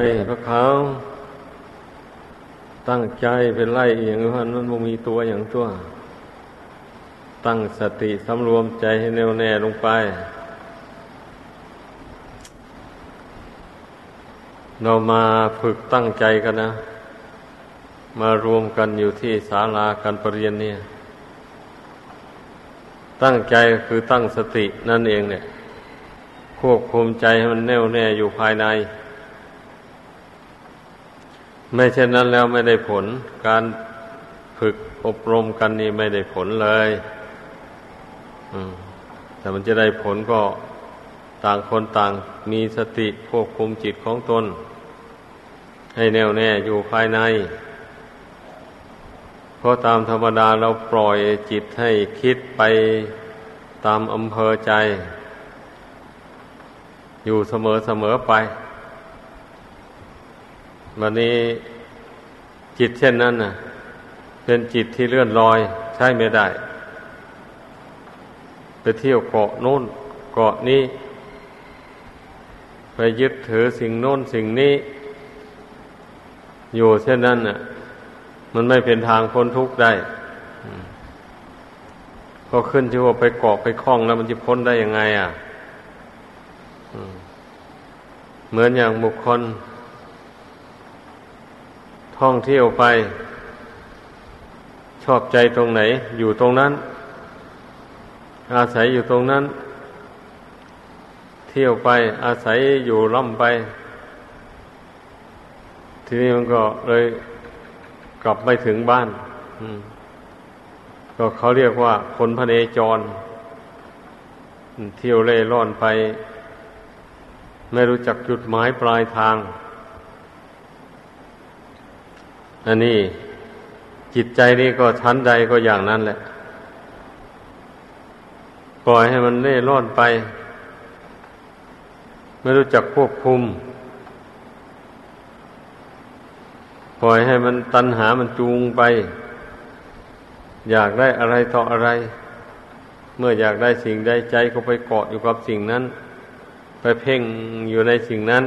ไอ้พระเขาตั้งใจเป็นไล่อย่างนั้นมันบ่มีตัวอย่างตัว ตั้งสติสำรวมใจให้แน่วแน่ลงไป เรามาฝึกตั้งใจกันนะ มารวมกันอยู่ที่ศาลาการประเรียนเนี่ย ตั้งใจคือตั้งสตินั่นเองเนี่ย ควบคุมใจให้มันแน่วแน่อยู่ภายใน ไม่เช่นนั้นแล้วไม่ได้ผล การฝึกอบรมกันนี่ไม่ได้ผลเลยแต่มันจะได้ผลก็ต่างคนต่างมีสติควบคุมจิตของตน ให้แน่วแน่อยู่ภายใน เพราะตามธรรมดาเราปล่อยจิตให้คิดไปตามอำเภอใจ อยู่เสมอเสมอไป วันนี้จิตเช่นนั้นน่ะเป็นจิตที่เลื่อนลอยใช้ไม่ได้ ไปเที่ยวเกาะโน้นเกาะนี้ ไปยึดถือสิ่งโน้นสิ่งนี้ อยู่เช่นนั้นน่ะ มันไม่เป็นทางพ้นทุกข์ได้ก็ขึ้นชื่อว่าไปเกาะไปคล้องแล้วมันจะพ้นได้ยังไง อะเหมือนอย่างบุคคล ท่องเที่ยวไป ชอบใจตรงไหน อยู่ตรงนั้น อาศัยอยู่ตรงนั้น เที่ยวไป อาศัยอยู่ล่ำไป ทีนี้มันก็เลยกลับไม่ถึงบ้านก็เขาเรียกว่าคนพเนจร เที่ยวเล่ร่อนไป ไม่รู้จักจุดหมายปลายทาง อันนี้จิตใจนี่ก็ชั้นใดก็อย่างนั้นแหละ ปล่อยให้มันเล่ร่อนไป ไม่รู้จักควบคุม ปล่อยให้มันตัณหามันจูงไป อยากได้อะไรต่ออะไร เมื่ออยากได้สิ่งใดใจก็ไปเกาะอยู่กับสิ่งนั้น ไปเพ่งอยู่ในสิ่งนั้น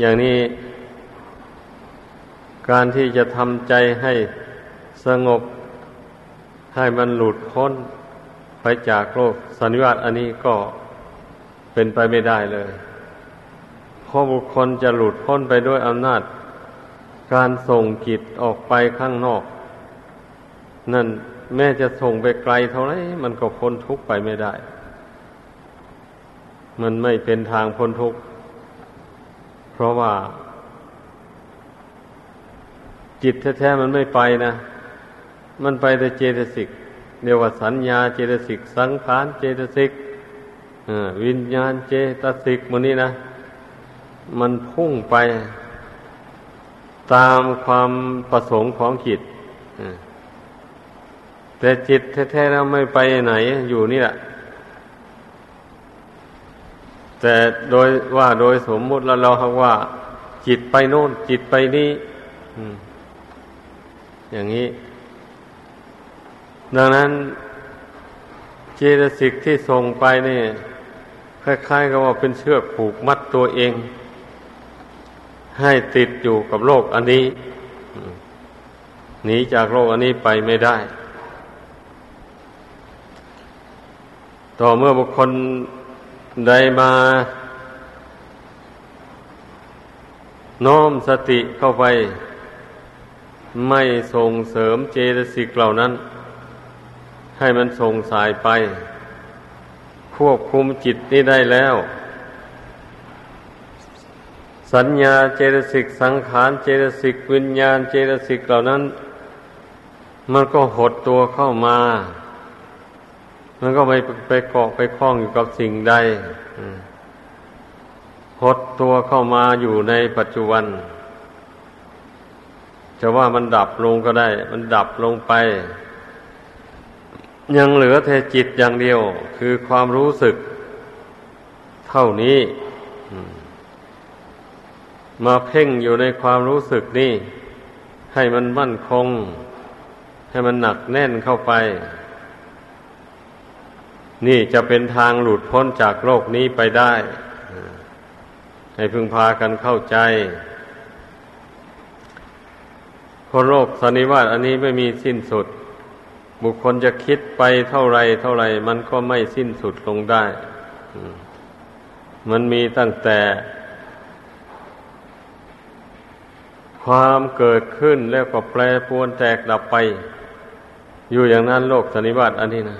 อย่างนี้ การที่จะทำใจให้สงบให้มันหลุดพ้นไปจากโลกสัญญาตอันนี้ก็เป็นไปไม่ได้เลยเพราะบุคคลจะหลุดพ้นไปด้วยอำนาจ การส่งจิตออกไปข้างนอก นั่นแม้จะส่งไปไกลเท่าไรมันก็พ้นทุกข์ไปไม่ได้ มันไม่เป็นทางพ้นทุกข์เพราะว่า จิตแท้ๆมันไม่ไปนะ มันไปแต่เจตสิกเรียกว่าสัญญาเจตสิก สังขารเจตสิกวิญญาณเจตสิกมันนี้นะ มันพุ่งไป ตามความประสงค์ของจิตแต่จิตแท้ๆแล้วไม่ไปไหนอยู่นี่แหละแต่โดยว่าโดยสมมุติแล้วเราว่า จิตไปโน่นจิตไปนี่ อย่างนี้ ดังนั้นเจตสิกที่ส่งไปนี่คล้ายๆกับว่าเป็นเชือกผูกมัดตัวเอง ให้ติดอยู่กับโลกอันนี้หนีจากโลกอันนี้ไปไม่ได้ ต่อเมื่อบุคคลใดมาน้อมสติเข้าไป ไม่ส่งเสริมเจตสิกเหล่านั้น ให้มันส่งสายไป ควบคุมจิตนี้ได้แล้ว สัญญาเจตสิกสังขารเจตสิกวิญญาณเจตสิกเหล่านั้น มันก็หดตัวเข้ามา มันก็ไม่ไปเกาะไปคล้องอยู่กับสิ่งใดหดตัวเข้ามาอยู่ในปัจจุบัน จะว่ามันดับลงก็ได้ มันดับลงไป ยังเหลือแต่จิตอย่างเดียว คือความรู้สึก เท่านี้มาเพ่งอยู่ในความรู้สึกนี่ ให้มันมั่นคง ให้มันหนักแน่นเข้าไป นี่จะเป็นทางหลุดพ้นจากโลกนี้ไปได้ ให้พึงพากันเข้าใจ คนโลกสันนิวาตอันนี้ไม่มีสิ้นสุด บุคคลจะคิดไปเท่าไรเท่าไรมันก็ไม่สิ้นสุดลงได้ มันมีตั้งแต่ ความเกิดขึ้นแล้วก็แปรปรวนแตกดับไป อยู่อย่างนั้นโลกสันนิวาตอันนี้นะ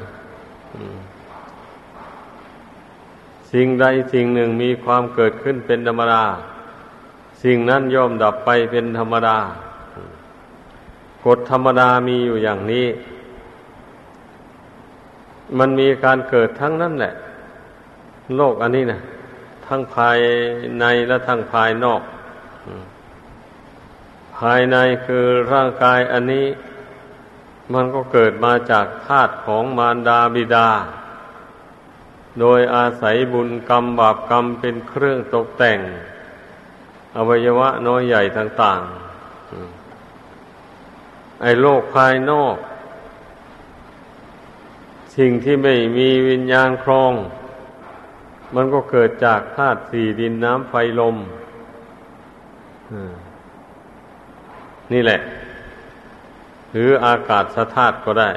สิ่งใดสิ่งหนึ่งมีความเกิดขึ้นเป็นธรรมดา สิ่งนั้นย่อมดับไปเป็นธรรมดา กฎธรรมดามีอยู่อย่างนี้ มันมีการเกิดทั้งนั้นแหละ โลกอันนี้นะทั้งภายในและทั้งภายนอก ภายในคือร่างกายอันนี้ มันก็เกิดมาจากธาตุของมารดาบิดา โดยอาศัยบุญกรรมบาปกรรมเป็นเครื่องตกแต่ง อวัยวะน้อยใหญ่ต่างๆ ไอ้โลกภายนอก สิ่งที่ไม่มีวิญญาณครอง มันก็เกิดจากธาตุสี่ดินน้ำไฟลม นี่แหละ หรืออากาศสธาตุก็ได้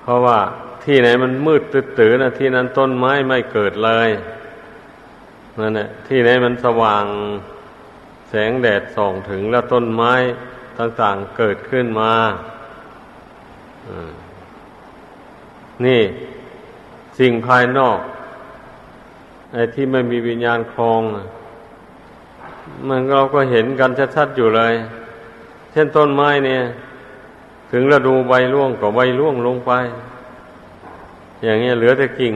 เพราะว่าที่ไหนมันมืดตื้อๆนะที่นั้นต้นไม้ไม่เกิดเลยนั่นแหละที่ไหนมันสว่างแสงแดดส่องถึงแล้วต้นไม้ ต่างๆเกิดขึ้นมานี่สิ่งภายนอกไอ้ที่ไม่มีวิญญาณคลอง มันเราก็เห็นกันชัดๆอยู่เลย เช่นต้นไม้เนี่ย ถึงฤดูใบร่วงก็ใบร่วงลงไป อย่างเงี้ยเหลือแต่กิ่ง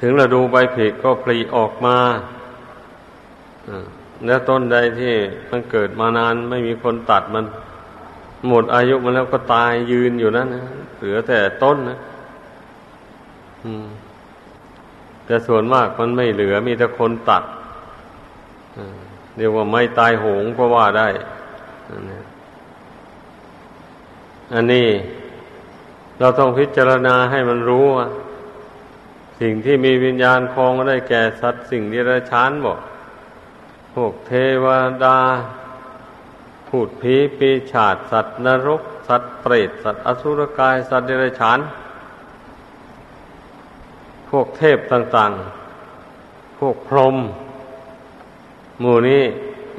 ถึงเราดูใบผลิก็ปลีออกมา แล้วต้นใดที่มันเกิดมานานไม่มีคนตัดมัน หมดอายุมันแล้วก็ตายยืนอยู่นั่นนะเหลือแต่ต้นนะแต่ส่วนมากมันไม่เหลือมีแต่คนตัดเรียกว่าไม่ตายโหงก็ว่าได้ อันนี้ เราต้องพิจารณาให้มันรู้ว่าสิ่งที่มีวิญญาณคลองได้แก่สัตว์สิ่งที่ระชานบอก พวกเทวดา พูดผีปีฉาดสัตว์นรก สัตว์เปรต สัตว์อสุรกาย สัตว์เดรัจฉาน พวกเทพต่างๆ พวกพรหมหมู่นี้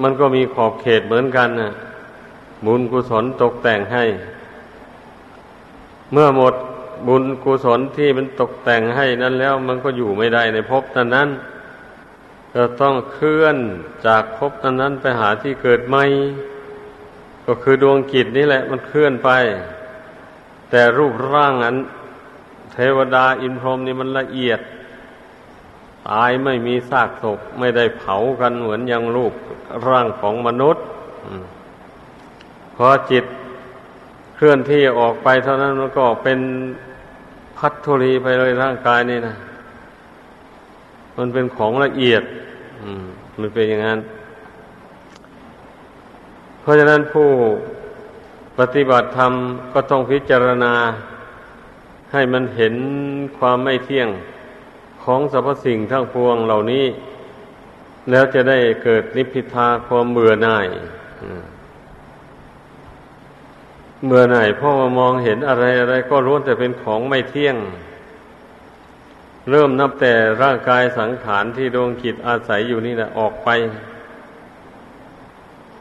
มันก็มีขอบเขตเหมือนกันนะบุญกุศลตกแต่งให้ เมื่อหมดบุญกุศลที่มันตกแต่งให้นั้นแล้ว มันก็อยู่ไม่ได้ในภพนั้นนั้น จะต้องเคลื่อนจากภพนั้นนั้นไปหาที่เกิดใหม่ก็คือดวงกิจนี่แหละมันเคลื่อนไป แต่รูปร่างอันเทวดาอินพรหมนี่มันละเอียด ตายไม่มีซากศพไม่ได้เผากันเหมือนอย่างรูปร่างของมนุษย์พอจิตเคลื่อนที่ออกไปเท่านั้นมันก็เป็นพัทธุรีไปเลยร่างกายนี่นะมันเป็นของละเอียด มันเป็นอย่างนั้น เพราะฉะนั้นผู้ปฏิบัติธรรมก็ต้องพิจารณา ให้มันเห็นความไม่เที่ยงของสรรพสิ่งทั้งปวงเหล่านี้ แล้วจะได้เกิดนิพพิทาความเบื่อหน่ายเมื่อไหร่พ่อมามองเห็นอะไรอะไรก็รู้แต่เป็นของไม่เที่ยง เริ่มนับแต่ร่างกายสังขารที่ดวงจิตอาศัยอยู่นี่แหละออกไป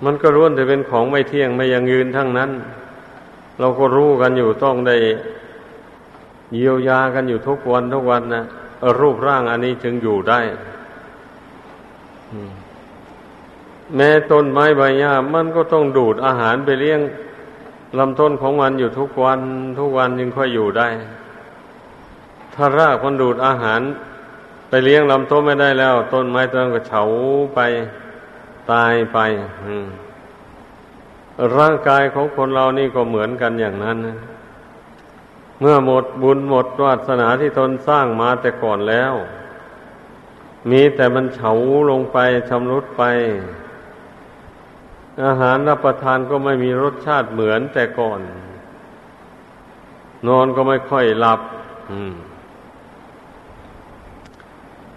มันก็รู้แต่เป็นของไม่เที่ยงไม่ยังยืนทั้งนั้น เราก็รู้กันอยู่ต้องได้เยียวยากันอยู่ทุกวันทุกวันนะรูปร่างอันนี้จึงอยู่ได้แม้ต้นไม้ใบหญ้ามันก็ต้องดูดอาหารไปเลี้ยงลำต้นของมันอยู่ทุกวัน ทุกวันยังค่อยอยู่ได้ ถ้ารากมันดูดอาหาร ไปเลี้ยงลำต้นไม่ได้แล้ว ต้นไม้ต้นก็เฉาไปตายไปร่างกายของคนเรานี่ก็เหมือนกันอย่างนั้นนะเมื่อหมดบุญหมดวาสนาที่ตนสร้างมาแต่ก่อนแล้ว มีแต่มันเฉาลงไปชำรุดไป อาหารรับประทานก็ไม่มีรสชาติเหมือนแต่ก่อน นอนก็ไม่ค่อยหลับ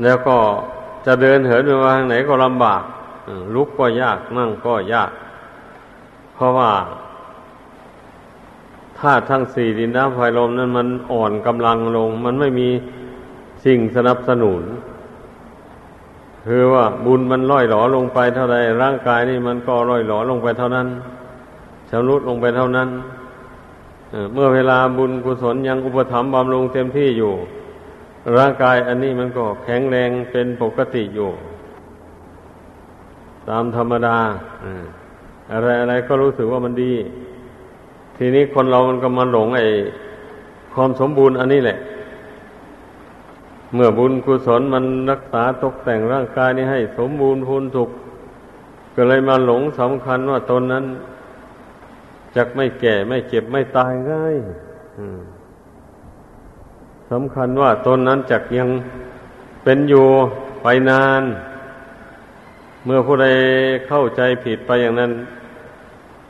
แล้วก็จะเดินเหินไปมาทางไหนก็ลำบากลุกก็ยากนั่งก็ยาก เพราะว่าธาตุทั้งสี่ดินน้ำไฟลมนั้นมันอ่อนกำลังลง มันไม่มีสิ่งสนับสนุน คือว่าบุญมันล่อยหลอลงไปเท่าใดร่างกายนี่มันก็ล่อยหลอลงไปเท่านั้นชำรุดลงไปเท่านั้นเมื่อเวลาบุญกุศลยังอุปถัมภ์บำรุงเต็มที่อยู่ ร่างกายอันนี้มันก็แข็งแรงเป็นปกติอยู่ ตามธรรมดาอะไรอะไรก็รู้สึกว่ามันดี ทีนี้คนเรามันก็มาหลงไอ้ความสมบูรณ์อันนี้แหละ เมื่อบุญกุศลมันรักษาตกแต่งร่างกายนี้ให้สมบูรณ์พูนสุขก็เลยมาหลงสำคัญว่าตนนั้นจักไม่แก่ไม่เจ็บไม่ตายง่าย สำคัญว่าตนนั้นจักยังเป็นอยู่ไปนาน เมื่อผู้ใดเข้าใจผิดไปอย่างนั้น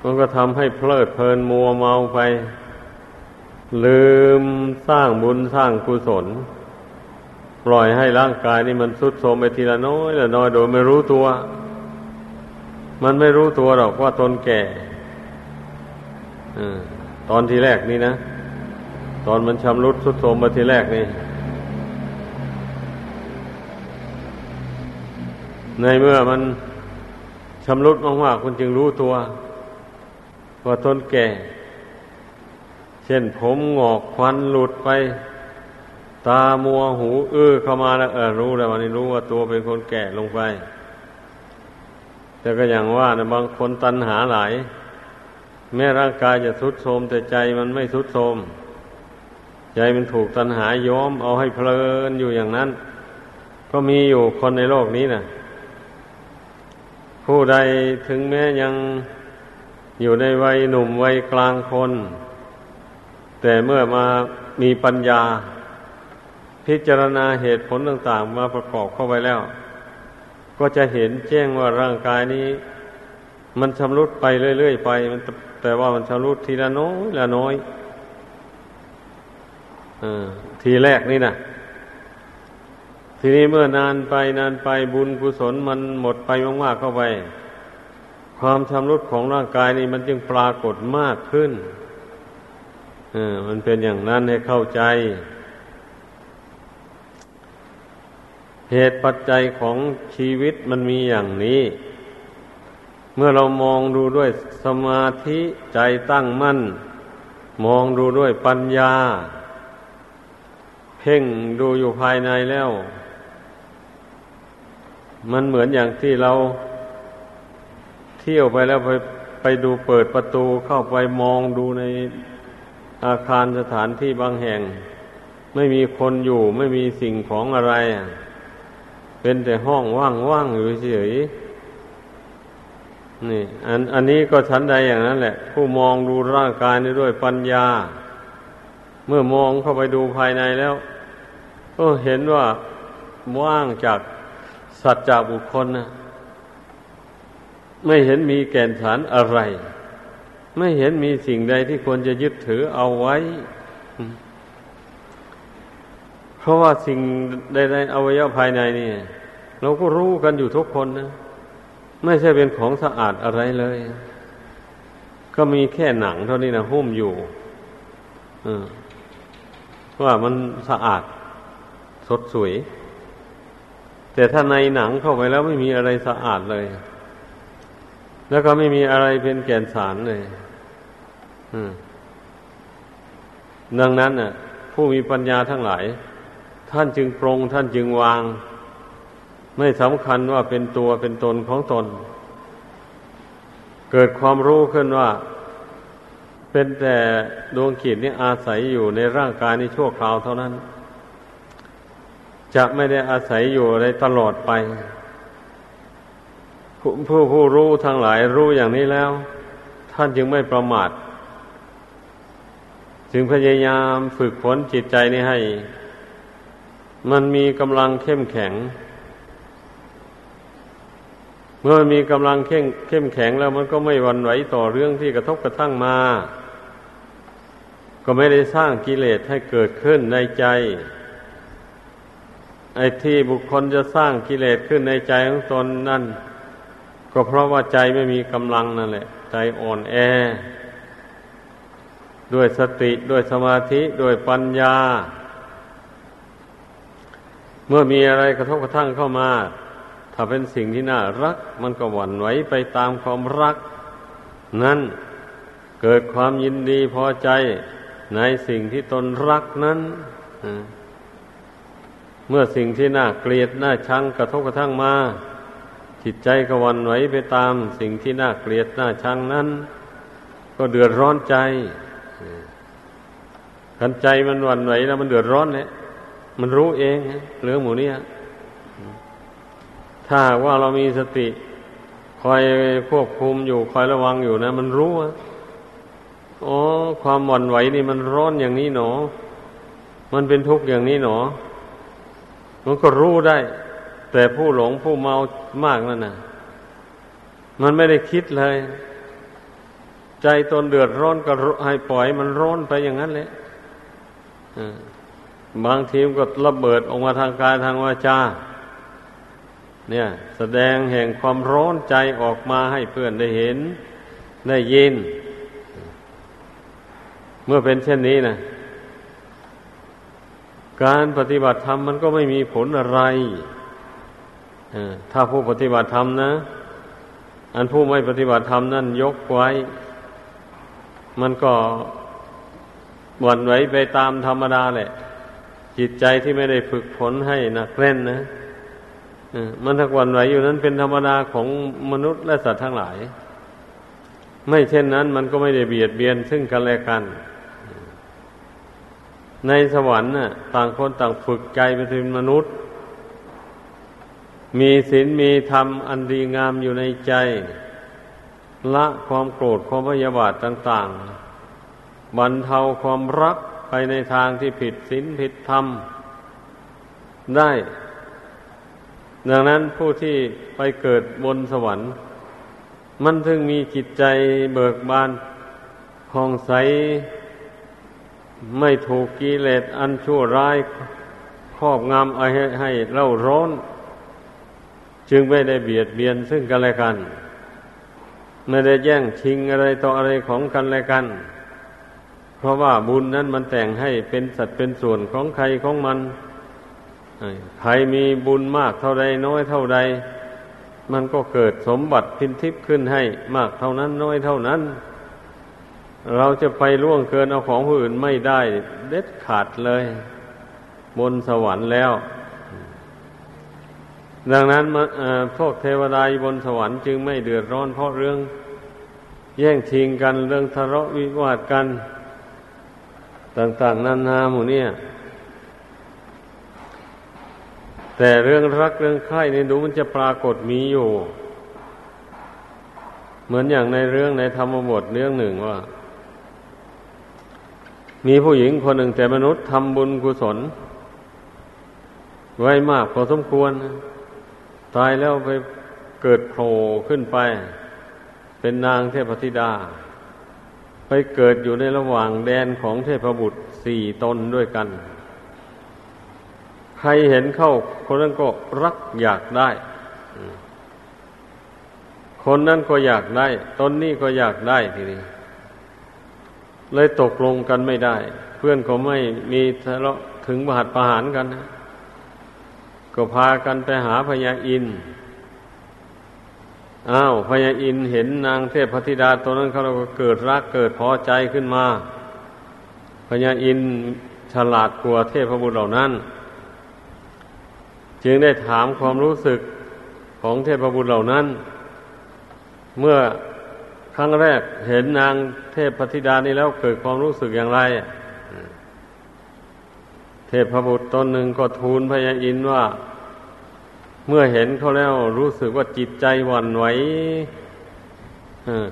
มันก็ทำให้เพลิดเพลินมัวเมาไป ลืมสร้างบุญสร้างกุศล ปล่อยให้ร่างกายนี่มันสุดโทรมไปทีละน้อยละน้อยโดยไม่รู้ตัว มันไม่รู้ตัวหรอกว่าตนแก่ตอนที่แรกนี่นะ ตอนมันชำรุดสุดโทรมมาทีแรกนี่ ในเมื่อมันชำรุดมากๆคุณจึงรู้ตัวว่าตนแก่ เช่นผมงอกควันหลุดไป ตามัวหู อื้อเข้ามาแล้วเออรู้แล้ววันนี้รู้ว่าตัวเป็นคนแก่ลงไป แต่ก็อย่างว่านะบางคนตัณหาหลาย แม้ร่างกายจะทุดโทรมแต่ใจมันไม่ทุดโทรม ใจมันถูกตัณหาย้อมเอาให้เพลินอยู่อย่างนั้น ก็มีอยู่คนในโลกนี้นะผู้ใดถึงแม้ยังอยู่ในวัยหนุ่มวัยกลางคน แต่เมื่อมามีปัญญา พิจารณาเหตุผลต่างๆ มาประกอบเข้าไปแล้ว ก็จะเห็นแจ้งว่าร่างกายนี้ มันชำรุดไปเรื่อยๆไป แต่ว่ามันชำรุดทีละน้อยละน้อยอ ทีแรกนี่นะทีนี้เมื่อนานไปนานไปบุญกุศลมันหมดไปมากๆเข้าไป ความชำรุดของร่างกายนี่มันจึงปรากฏมากขึ้นอมันเป็นอย่างนั้นให้เข้าใจ เหตุปัจจัยของชีวิตมันมีอย่างนี้ เมื่อเรามองดูด้วยสมาธิใจตั้งมั่น มองดูด้วยปัญญา พ่งดูอยู่ภายในแล้ว มันเหมือนอย่างที่เราเที่ยวไปแล้วไปไปดูเปิดประตูเข้าไปมองดูในอาคารสถานที่บางแห่ง ไม่มีคนอยู่ไม่มีสิ่งของอะไร เป็นแต่ห้องว่างๆอยู่เฉยนี่ อันอันนี้ก็ชั้นใดอย่างนั้นแหละ ผู้มองดูร่างกายนี้ด้วยปัญญา เมื่อมองเข้าไปดูภายในแล้ว ก็เห็นว่าว่างจากสัจจะบุคคลนะไม่เห็นมีแก่นสารอะไร ไม่เห็นมีสิ่งใดที่ควรจะยึดถือเอาไว้ เพราะว่าสิ่งใดในอวัยวะภายในนี่เราก็รู้กันอยู่ทุกคนนะ ไม่ใช่เป็นของสะอาดอะไรเลย ก็มีแค่หนังเท่านี้นะหุ้มอยู่ว่ามันสะอาด สดสวย แต่ถ้าในหนังเข้าไปแล้วไม่มีอะไรสะอาดเลย แล้วก็ไม่มีอะไรเป็นแก่นสารเลยดังนั้นน่ะ ผู้มีปัญญาทั้งหลาย ท่านจึงปรงท่านจึงวาง ไม่สำคัญว่าเป็นตัวเป็นตนของตน เกิดความรู้ขึ้นว่า เป็นแต่ดวงขีดนี้อาศัยอยู่ในร่างกายในชั่วคราวเท่านั้น จะไม่ได้อาศัยอยู่ในตลอดไป ผู้ผู้รู้ทั้งหลายรู้อย่างนี้แล้ว ท่านจึงไม่ประมาท จึงพยายามฝึกฝนจิตใจนี้ให้ มันมีกำลังเข้มแข็ง เมื่อมันมีกำลังเข้มเข้มแข็งแล้วมันก็ไม่วันไหวต่อเรื่องที่กระทบกระทั่งมา ก็ไม่ได้สร้างกิเลสให้เกิดขึ้นในใจ ไอ้ที่บุคคลจะสร้างกิเลสขึ้นในใจของตนนั่น ก็เพราะว่าใจไม่มีกำลังนั่นแหละ ใจอ่อนแอ ด้วยสติด้วยสมาธิด้วยปัญญา เมื่อมีอะไรกระทบกระทั่งเข้ามา ถ้าเป็นสิ่งที่น่ารัก มันก็หวั่นไหวไปตามความรัก นั้นเกิดความยินดีพอใจในสิ่งที่ตนรักนั้น เมื่อสิ่งที่น่าเกลียดน่าชังกระทบกระทั่งมาจิตใจก็วันไหวไปตาม สิ่งที่น่าเกลียดน่าชังนั้น ก็เดือดร้อนใจกันใจมันวันไหวแล้วมันเดือดร้อนเนี่ยมันรู้เองเรื่องหมูนี้ถ้าว่าเรามีสติ คอยควบคุมอยู่คอยระวังอยู่นะ มันรู้ว่าอ๋อความหวั่นไหวนี่มันร้อนอย่างนี้หนอ มันเป็นทุกข์อย่างนี้หนอ มันก็รู้ได้ แต่ผู้หลงผู้เมามากนั่นน่ะมันไม่ได้คิดเลย ใจตนเดือดร้อนก็ให้ปล่อย มันร้อนไปอย่างนั้นเลยบางทีมก็ระเบิดออกมาทางกายทางวาจาเนี่ย แสดงแห่งความร้อนใจออกมาให้เพื่อนได้เห็น ได้ยิน เมื่อเป็นเช่นนี้นะ การปฏิบัติธรรมมันก็ไม่มีผลอะไรถ้าผู้ปฏิบัติธรรมนะ อันผู้ไม่ปฏิบัติธรรมนั่นยกไว้ มันก็หวั่นไหวไปตามธรรมดาแหละ จิตใจที่ไม่ได้ฝึกฝนให้หนักแน่นนะมันถ้าหวั่นไหวอยู่นั้นเป็นธรรมดาของมนุษย์และสัตว์ทั้งหลาย ไม่เช่นนั้นมันก็ไม่ได้เบียดเบียนซึ่งกันและกัน ในสวรรค์น่ะต่างคนต่างฝึกใจเป็นมนุษย์ มีศีลมีธรรมอันดีงามอยู่ในใจ ละความโกรธความพยาบาทต่าง ๆบรรเทาความรักไปในทางที่ผิดศีลผิดธรรม ได้ ดังนั้นผู้ที่ไปเกิดบนสวรรค์ มันถึงมีจิตใจเบิกบานผ่องใส ไม่ถูกกิเลสอันชั่วร้ายครอบงำให้ให้เล่าร้อน จึงไม่ได้เบียดเบียนซึ่งกันและกัน ไม่ได้แย่งชิงอะไรต่ออะไรของกันและกัน เพราะว่าบุญนั้นมันแต่งให้เป็นสัตว์เป็นส่วนของใครของมันใครมีบุญมากเท่าใดน้อยเท่าใด มันก็เกิดสมบัติพินทิพย์ขึ้นให้มากเท่านั้นน้อยเท่านั้น เราจะไปล่วงเกินเอาของผู้อื่นไม่ได้เด็ดขาดเลย บนสวรรค์แล้ว ดังนั้นพวกเทวดาบนสวรรค์จึงไม่เดือดร้อนเพราะเรื่อง แย่งชิงกันเรื่องทะเลาะวิวาทกัน ต่างๆนานาหมู่เนี่ยแต่เรื่องรักเรื่องใคร่ในดูมันจะปรากฏมีอยู่ เหมือนอย่างในเรื่องในธรรมบทเรื่องหนึ่งว่า มีผู้หญิงคนหนึ่งแต่มนุษย์ทำบุญกุศล ไว้มากพอสมควร ตายแล้วไปเกิดโผล่ขึ้นไป เป็นนางเทพธิดา ไปเกิดอยู่ในระหว่างแดนของเทพบุตรสี่ตนด้วยกัน ใครเห็นเข้าคนนั้นก็รักอยากได้ คนนั้นก็อยากได้ ตนนี้ก็อยากได้ทีนี้ เลยตกลงกันไม่ได้ เพื่อนก็ไม่มีทะเลาะถึงบาดประหารกันนะก็พากันไปหาพญาอินอ้าวพญาอินเห็นนางเทพธิดาตัวนั้นเขาก็เกิดรักเกิดพอใจขึ้นมาพญาอินฉลาดกลัวเทพบุตรเหล่านั้น จึงได้ถามความรู้สึกของเทพบุตรเหล่านั้น เมื่อ ครั้งแรกเห็นนางเทพธิดานี้แล้วเกิดความรู้สึกอย่างไร เทพบุตรตนหนึ่งก็ทูลพญาอินว่า เมื่อเห็นเขาแล้วรู้สึกว่าจิตใจหวั่นไหว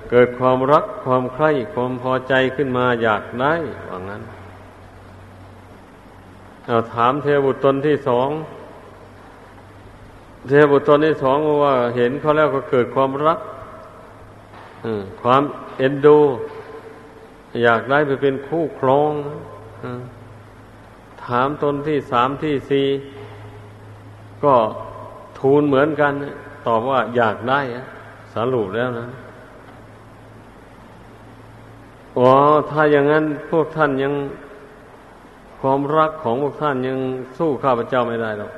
เกิดความรักความใคร่ความพอใจขึ้นมาอยากได้ว่างั้นเอาถามเทพบุตรตนที่สองเทพบุตรตนที่สองว่าเห็นเขาแล้วก็เกิดความรัก ความเอ็นดู อยากได้ไปเป็นคู่ครองถามตนที่สามที่สี่ก็ทูลเหมือนกัน ตอบว่าอยากได้สรุปแล้วนะอ๋อถ้าอย่างนั้นพวกท่านยังความรักของพวกท่านยังสู้ข้าพเจ้าไม่ได้หรอก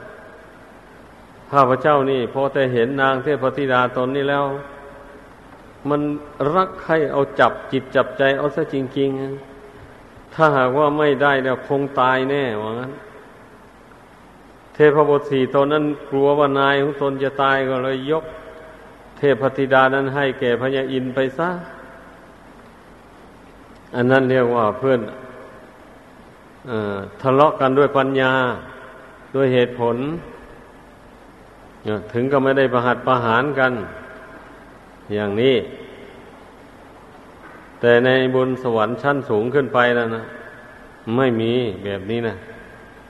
ข้าพเจ้านี่พอแต่เห็นนางเทพธิดาตนนี้แล้ว มันรักใครเอาจับจิตจับใจเอาซะจริงๆ ถ้าหากว่าไม่ได้แล้วคงตายแน่ว่างั้น เทพบุตรสี่ตนนั้นกลัวว่านายของตนจะตายก็เลยยก เทพธิดานั้นให้แก่พญาอินไปซะ อันนั้นเรียกว่าเพื่อนอทะเลาะกันด้วยปัญญาด้วยเหตุผล ถึงก็ไม่ได้ประหัดประหารกัน อย่างนี้ แต่ในบุญสวรรค์ชั้นสูงขึ้นไปแล้วนะไม่มีแบบนี้นะ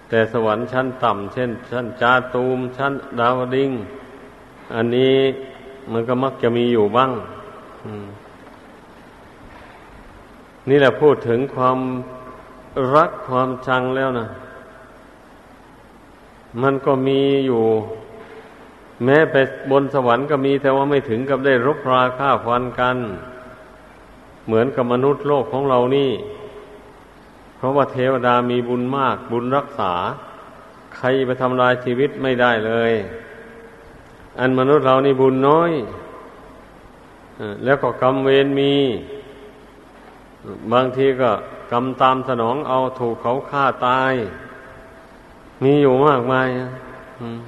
แต่สวรรค์ชั้นต่ำเช่น ชั้นจาตูม ชั้นดาวดิงอันนี้มันก็มักจะมีอยู่บ้างนี่แหละพูดถึงความรักความชังแล้วนะมันก็มีอยู่ แม้ไปบนสวรรค์ก็มีแต่ว่าไม่ถึงกับได้รบราฆ่าฟันกัน เหมือนกับมนุษย์โลกของเรานี่ เพราะว่าเทวดามีบุญมาก บุญรักษา ใครไปทำลายชีวิตไม่ได้เลย อันมนุษย์เรานี่บุญน้อยแล้วก็กรรมเวรมี บางทีก็กรรมตามสนองเอาถูกเขาฆ่าตาย มีอยู่มากมายอืม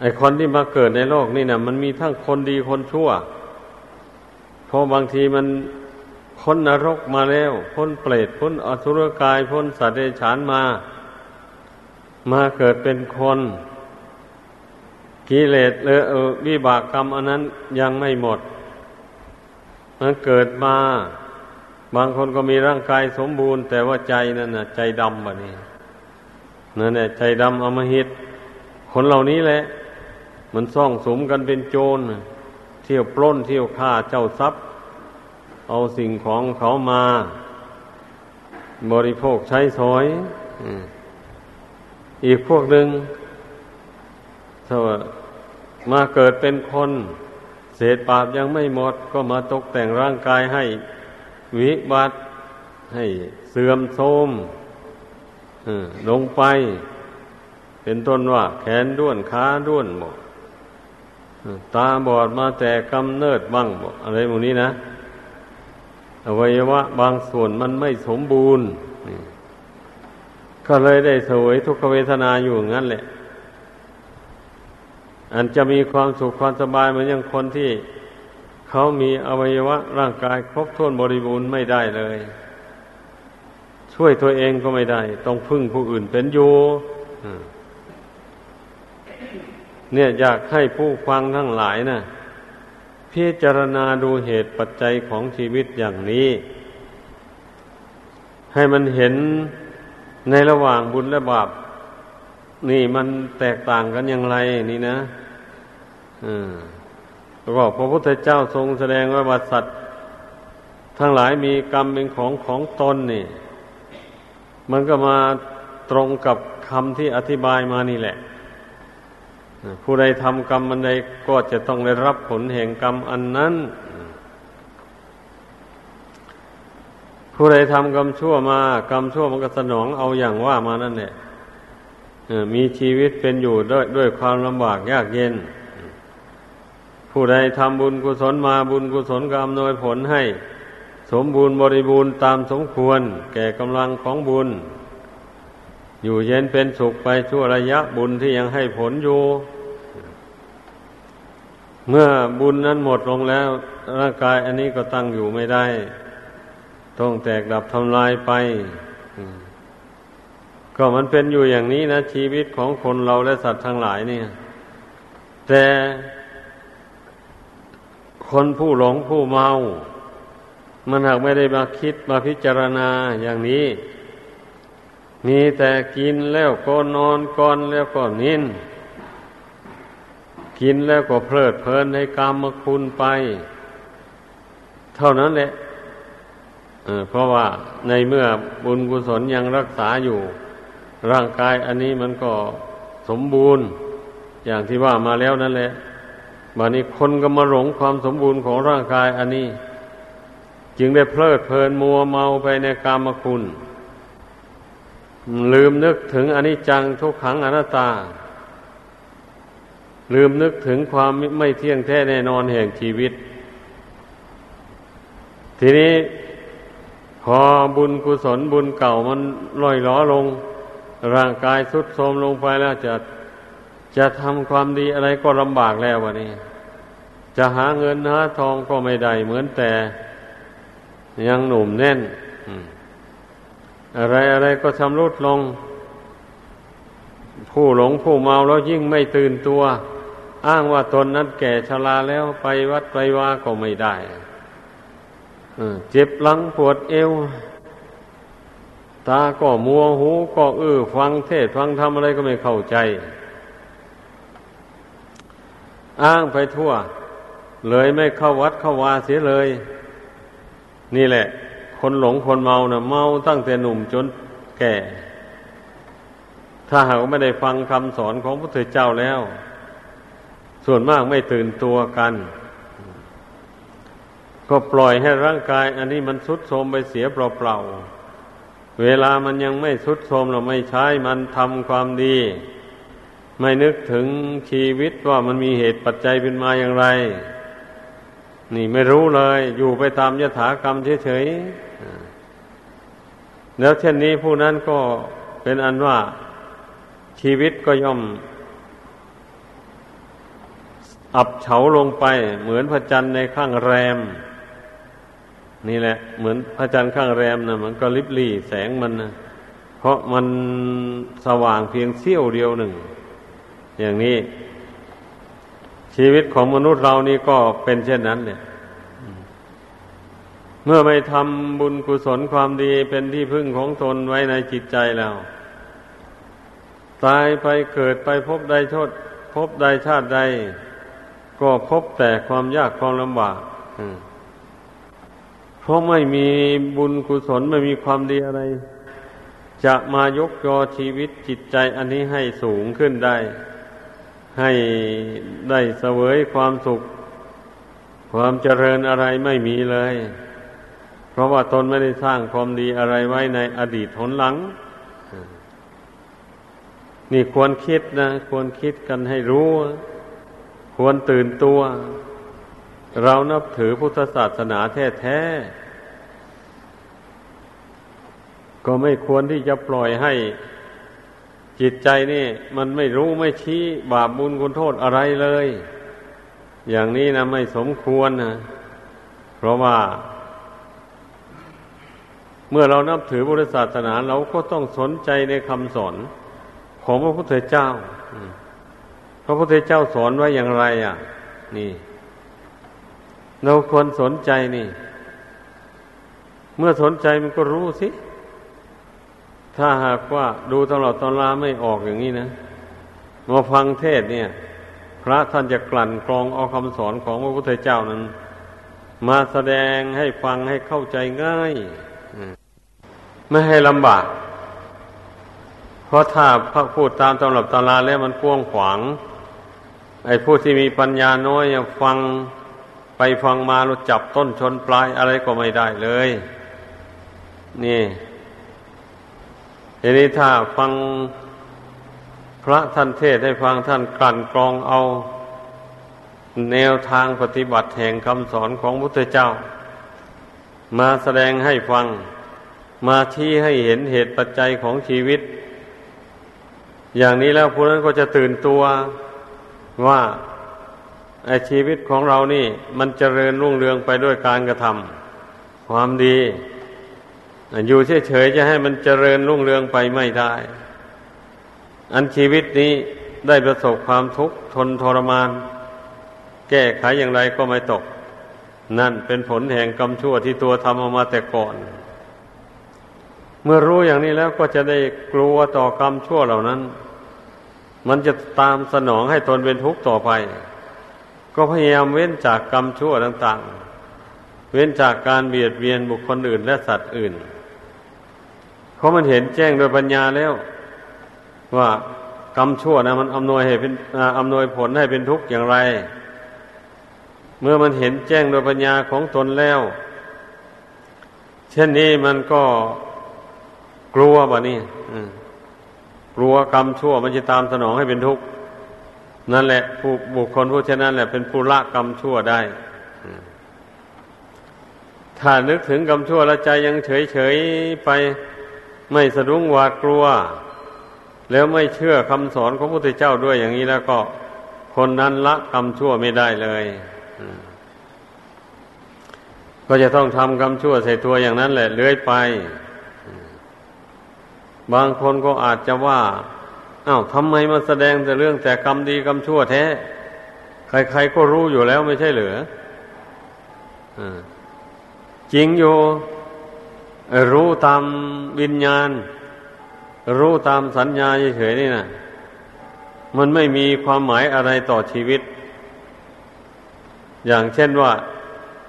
ไอคนที่มาเกิดในโลกนี่นะมันมีทั้งคนดีคนชั่วเพราะบางทีมันพ้นนรกมาแล้ว พ้นเปรตพ้นอสุรกาย พ้นสัตว์เดรัจฉานมา มาเกิดเป็นคนกิเลสเลอวิบากกรรมอันนั้นยังไม่หมด มันเกิดมา บางคนก็มีร่างกายสมบูรณ์ แต่ว่าใจนั่นน่ะ ใจดำแบบนี้นั่นแหละใจดำอมหิตคนเหล่านี้แหละ มันซ่องสมกันเป็นโจรเที่ยวปล้นเที่ยวฆ่าเจ้าทรัพย์ เอาสิ่งของเขามา บริโภคใช้สอยอีกพวกหนึ่งถ้าว่ามาเกิดเป็นคน เศษปาบยังไม่หมด ก็มาตกแต่งร่างกายให้วิบัติให้เสื่อมโทรมลงไป เป็นต้นว่าแขนด้วนขาด้วนหมด ตาบอดมาแต่กำเนิดบ้างอะไรหมดนี้นะอวัยวะบางส่วนมันไม่สมบูรณ์ก็เลยได้สวยทุกขเวทนาอยู่งั้นแหละ อันจะมีความสุขความสบายเหมือนอย่างคนที่เขามีอวัยวะร่างกายครบถ้วนบริบูรณ์ไม่ได้เลย ช่วยตัวเองก็ไม่ได้ ต้องพึ่งผู้อื่นเป็นอยู่ เนี่ยอยากให้ผู้ฟังทั้งหลายนะ่ะพิจารณาดูเหตุปัจจัยของชีวิตอย่างนี้ ให้มันเห็นในระหว่างบุญและบาปนี่มันแตกต่างกันอย่างไรนี่นะอืมก็พระพุทธเจ้าทรงแสดงว่าบัสัตว์ทั้งหลายมีกรรมเป็นของของตนนี่ มันก็มาตรงกับคำที่อธิบายมานี่แหละ ผู้ใดทำกรรมอันใดก็จะต้องได้รับผลแห่งกรรมอันนั้น ผู้ใดทำกรรมชั่วมากรรมชั่วมันก็สนองเอาอย่างว่ามานั่นแหละมีชีวิตเป็นอยู่ด้วยด้วยความลำบากยากเย็น ผู้ใดทำบุญกุศลมาบุญกุศลก็อำนวยผลให้ สมบูรณ์บริบูรณ์ตามสมควร แก่กำลังของบุญ อยู่เย็นเป็นสุขไปชั่วระยะบุญที่ยังให้ผลอยู่ เมื่อบุญนั้นหมดลงแล้ว ร่างกายอันนี้ก็ตั้งอยู่ไม่ได้ ต้องแตกดับทำลายไป ก็มันเป็นอยู่อย่างนี้นะ ชีวิตของคนเราและสัตว์ทั้งหลายเนี่ย แต่คนผู้หลงผู้เมา มันหากไม่ได้มาคิดมาพิจารณาอย่างนี้ มีแต่กินแล้วก็นอนก่อนแล้วก็นินกินแล้วก็เพลิดเพลินในกามคุณไป เท่านั้นแหละเพราะว่าในเมื่อบุญกุศลยังรักษาอยู่ ร่างกายอันนี้มันก็สมบูรณ์ อย่างที่ว่ามาแล้วนั่นแหละบัดนี้คนก็มาหลงความสมบูรณ์ของร่างกายอันนี้ จึงได้เพลิดเพลินมัวเมาไปในกามคุณ ลืมนึกถึงอนิจจังทุกขังอนัตตา ลืมนึกถึงความไม่เที่ยงแท้แน่นอนแห่งชีวิต ทีนี้พอบุญกุศลบุญเก่ามันลอยล้อลง ร่างกายสุดโทรมลงไปแล้วจะจะทำความดีอะไรก็ลำบากแล้ววะนี่จะหาเงินหาทองก็ไม่ได้เหมือนแต่ ยังหนุ่มแน่น อะไรอะไรก็ชำรุดลง ผู้หลงผู้เมาแล้วยิ่งไม่ตื่นตัว อ้างว่าตนนั้นแก่ชราแล้วไปวัดไปว่าก็ไม่ได้เจ็บหลังปวดเอว ตาก็มัวหูก็อื้อฟังเทศฟังทำอะไรก็ไม่เข้าใจ อ้างไปทั่ว เลยไม่เข้าวัดเข้าวาเสียเลย นี่แหละ คนหลงคนเมานะ่ะเมาตั้งแต่หนุ่มจนแก่ ถ้าหากไม่ได้ฟังคำสอนของพระพุทธเจ้าแล้ว ส่วนมากไม่ตื่นตัวกัน ก็ปล่อยให้ร่างกาย อันนี้มันสุดโทมไปเสียเปล่าๆเวลามันยังไม่สุดโทมเราไม่ใช้มันทำความดี ไม่นึกถึงชีวิตว่ามันมีเหตุปัจจัยเป็นมาอย่างไร นี่ไม่รู้เลย อยู่ไปตามยถากรรมเฉยๆ แล้วเช่นนี้ผู้นั้นก็เป็นอันว่าชีวิตก็ย่อม อับเฉาลงไป เหมือนพระจันทร์ในข้างแรม นี่แหละ เหมือนพระจันทร์ข้างแรมนะมันก็ลิบลี่แสงมันนะเพราะมันสว่างเพียงเสี้ยวเดียวหนึ่ง อย่างนี้ ชีวิตของมนุษย์เรานี่ก็เป็นเช่นนั้นเนี่ย เมื่อไม่ทำบุญกุศลความดีเป็นที่พึ่งของตนไว้ในจิตใจแล้ว ตายไปเกิดไปพบใดโทษพบใดชาติใด ก็พบแต่ความยากความลำบากเพราะไม่มีบุญกุศลไม่มีความดีอะไร จะมายกยอชีวิตจิตใจอันนี้ให้สูงขึ้นได้ ให้ได้เสวยความสุข ความเจริญอะไรไม่มีเลย ราะว่าตนไม่ได้สร้างความดีอะไรไว้ในอดีตหนหลัง นี่ควรคิดนะ ควรคิดกันให้รู้ ควรตื่นตัว เรานับถือพุทธศาสนาแท้ๆ ก็ไม่ควรที่จะปล่อยให้จิตใจนี่ มันไม่รู้ไม่ชี้บาปบุญคุณโทษอะไรเลย อย่างนี้นะไม่สมควรนะ เพราะว่า เมื่อเรานับถือพุทธศาสนาเราก็ต้องสนใจในคำสอนของพระพุทธเจ้าพระพุทธเจ้าสอนไว้อย่างไร อะ นี่ เราควรสนใจนี่ เมื่อสนใจมันก็รู้สิ ถ้าหากว่าดูตลอดตอนลาไม่ออกอย่างนี้นะมาฟังเทศเนี่ย พระท่านจะกลั่นกรองเอาคำสอนของพระพุทธเจ้านั้น มาแสดงให้ฟังให้เข้าใจง่าย ไม่ให้ลำบาก เพราะถ้าพระพูดตามตำรับตำราแล้วมันกว้างขวาง ไอ้ผู้ที่มีปัญญาน้อยฟังไปฟังมาเราจับต้นชนปลายอะไรก็ไม่ได้เลย นี่ทีนี้ถ้าฟังพระท่านเทศให้ฟังท่านกลั่นกรองเอา แนวทางปฏิบัติแห่งคำสอนของพุทธเจ้า มาแสดงให้ฟัง มาชี้ให้เห็นเหตุปัจจัยของชีวิต อย่างนี้แล้วผู้นั้นก็จะตื่นตัวว่าไอชีวิตของเรานี่ มันเจริญรุ่งเรืองไปด้วยการกระทำความดี อยู่เฉยๆจะให้มันเจริญรุ่งเรืองไปไม่ได้ อันชีวิตนี้ได้ประสบความทุกข์ทนทรมาน แก้ไขอย่างไรก็ไม่ตก นั่นเป็นผลแห่งกรรมชั่วที่ตัวทำออกมาแต่ก่อน มื่อรู้อย่างนี้แล้วก็จะได้กลัวต่อกรรมชั่วเหล่านั้น มันจะตามสนองให้ตนเป็นทุกข์ต่อไป ก็พยายามเว้นจากกรรมชั่วต่างๆ เว้นจากการเบียดเบียนบุคคลอื่นและสัตว์อื่น เพราะมันเห็นแจ้งโดยปัญญาแล้ว ว่ากรรมชั่วนะมันอำนวยให้เป็นอำนวยผลให้เป็นทุกข์อย่างไร เมื่อมันเห็นแจ้งโดยปัญญาของตนแล้ว เช่นนี้มันก็ ลัวบ่นี่กลัวกรรมชั่วมันจะตามสนองให้เป็นทุกข์นั่นแหละ ผู้บุคคลผู้เช่นนั้นแหละเป็นผู้ละกรรมชั่วได้ถ้านึกถึงกรรมชั่วแล้วใจยังเฉยเฉยไปไม่สะดุ้งหวาดกลัว แล้วไม่เชื่อคำสอนของพระพุทธเจ้าด้วยอย่างนี้แล้วก็ คนนั้นละกรรมชั่วไม่ได้เลยก็จะต้องทำกรรมชั่วใส่ตัวอย่างนั้นแหละเลื้อยไป บางคนก็อาจจะว่าอา้าวทำไมมาแสดงแต่เรื่องแต่กรรมดีกรรมชั่วแท้ ใครๆก็รู้อยู่แล้วไม่ใช่เหรือจริงอยู่รู้ตามวิญญาณ รู้ตามสัญญาเฉยๆนี่นะมันไม่มีความหมายอะไรต่อชีวิต อย่างเช่นว่า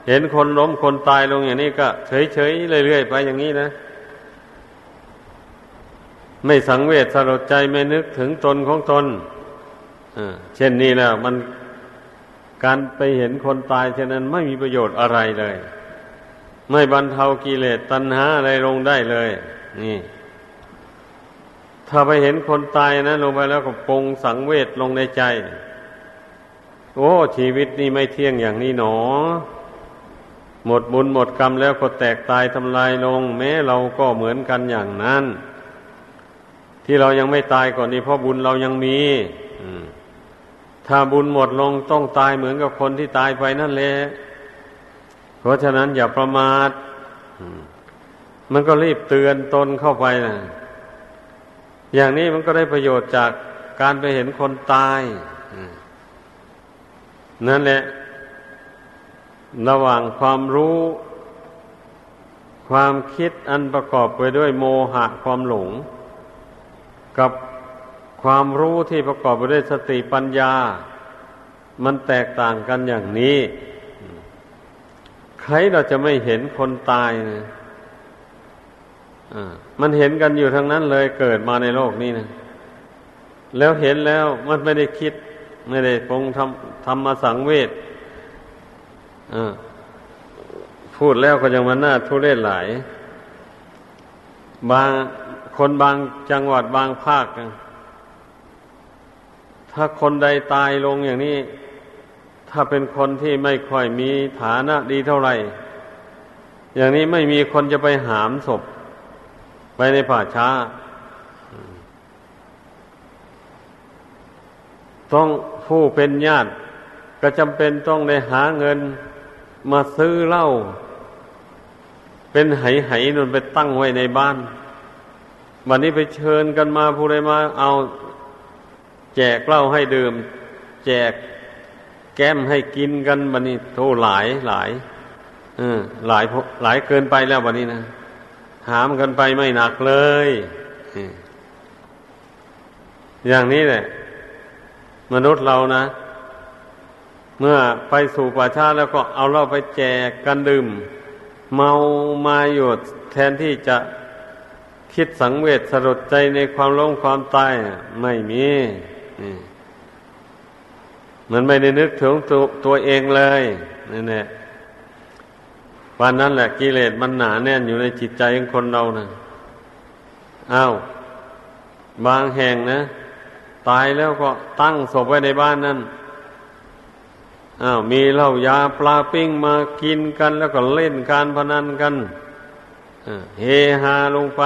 เห็นคนล้มคนตายลงอย่างนี้ก็ เฉยๆเรื่อยๆไปอย่างนี้นะ ไม่สังเวชสลดใจไม่นึกถึงตนของตนเช่นนี้แล้วมันการไปเห็นคนตายเช่นนั้นไม่มีประโยชน์อะไรเลย ไม่บรรเทากิเลสตัณหาอะไรลงได้เลย นี่ ถ้าไปเห็นคนตายนะลงไปแล้วก็ปงสังเวชลงในใจ โอ้ ชีวิตนี่ไม่เที่ยงอย่างนี้หนอ หมดบุญหมดกรรมแล้วก็แตกตายทำลายลง แม้เราก็เหมือนกันอย่างนั้น ที่เรายังไม่ตายก่อนนี้เพราะบุญเรายังมีถ้าบุญหมดลงต้องตายเหมือนกับคนที่ตายไปนั่นแหละเพราะฉะนั้นอย่าประมาทมันก็รีบเตือนตนเข้าไปนะอย่างนี้มันก็ได้ประโยชน์จากการไปเห็นคนตายนั่นแหละ ระหว่างความรู้ ความคิดอันประกอบไปด้วยโมหะความหลง กับความรู้ที่ประกอบไปด้วยสติปัญญา มันแตกต่างกันอย่างนี้ ใครเราจะไม่เห็นคนตายนะมันเห็นกันอยู่ทั้งนั้นเลยเกิดมาในโลกนี้นะแล้วเห็นแล้วมันไม่ได้คิด ไม่ได้ปงทำทำมาสังเวชพูดแล้วก็ยังมันน่าทุเรศหลาย บาง คนบางจังหวัดบางภาค ถ้าคนใดตายลงอย่างนี้ ถ้าเป็นคนที่ไม่ค่อยมีฐานะดีเท่าไหร่ อย่างนี้ไม่มีคนจะไปหามศพ ไปในป่าช้า ต้องผู้เป็นญาติ ก็จำเป็นต้องได้หาเงินมาซื้อเหล้าเป็นไหๆนนไปตั้งไว้ในบ้าน วันนี้ไปเชิญกันมาผู้ใดมา เอาแจกเหล้าให้ดื่ม แจกแก้มให้กินกันวันนี้โทหลายหลายเออหลายหลายเกินไปแล้ววันนี้นะหามกันไปไม่หนักเลยอย่างนี้แหละ มนุษย์เรานะ เมื่อไปสู่ป่าชาแล้วก็เอาเราไปแจกกันดื่ม เมามาอยู่แทนที่จะ คิดสังเวชสลดใจในความล้มความตายไม่มีมันไม่ได้นึกถึงตัวตัวเองเลยนี่แหละวันนั้นแหละกิเลสมันหนาแน่นอยู่ในจิตใจของคนเรานะอ้าวบางแห่งนะ ตายแล้วก็ตั้งศพไว้ในบ้านนั่นอ้าวมีเหล้ายาปลาปิ้งมากินกัน แล้วก็เล่นการพนันกันเฮฮาลงไป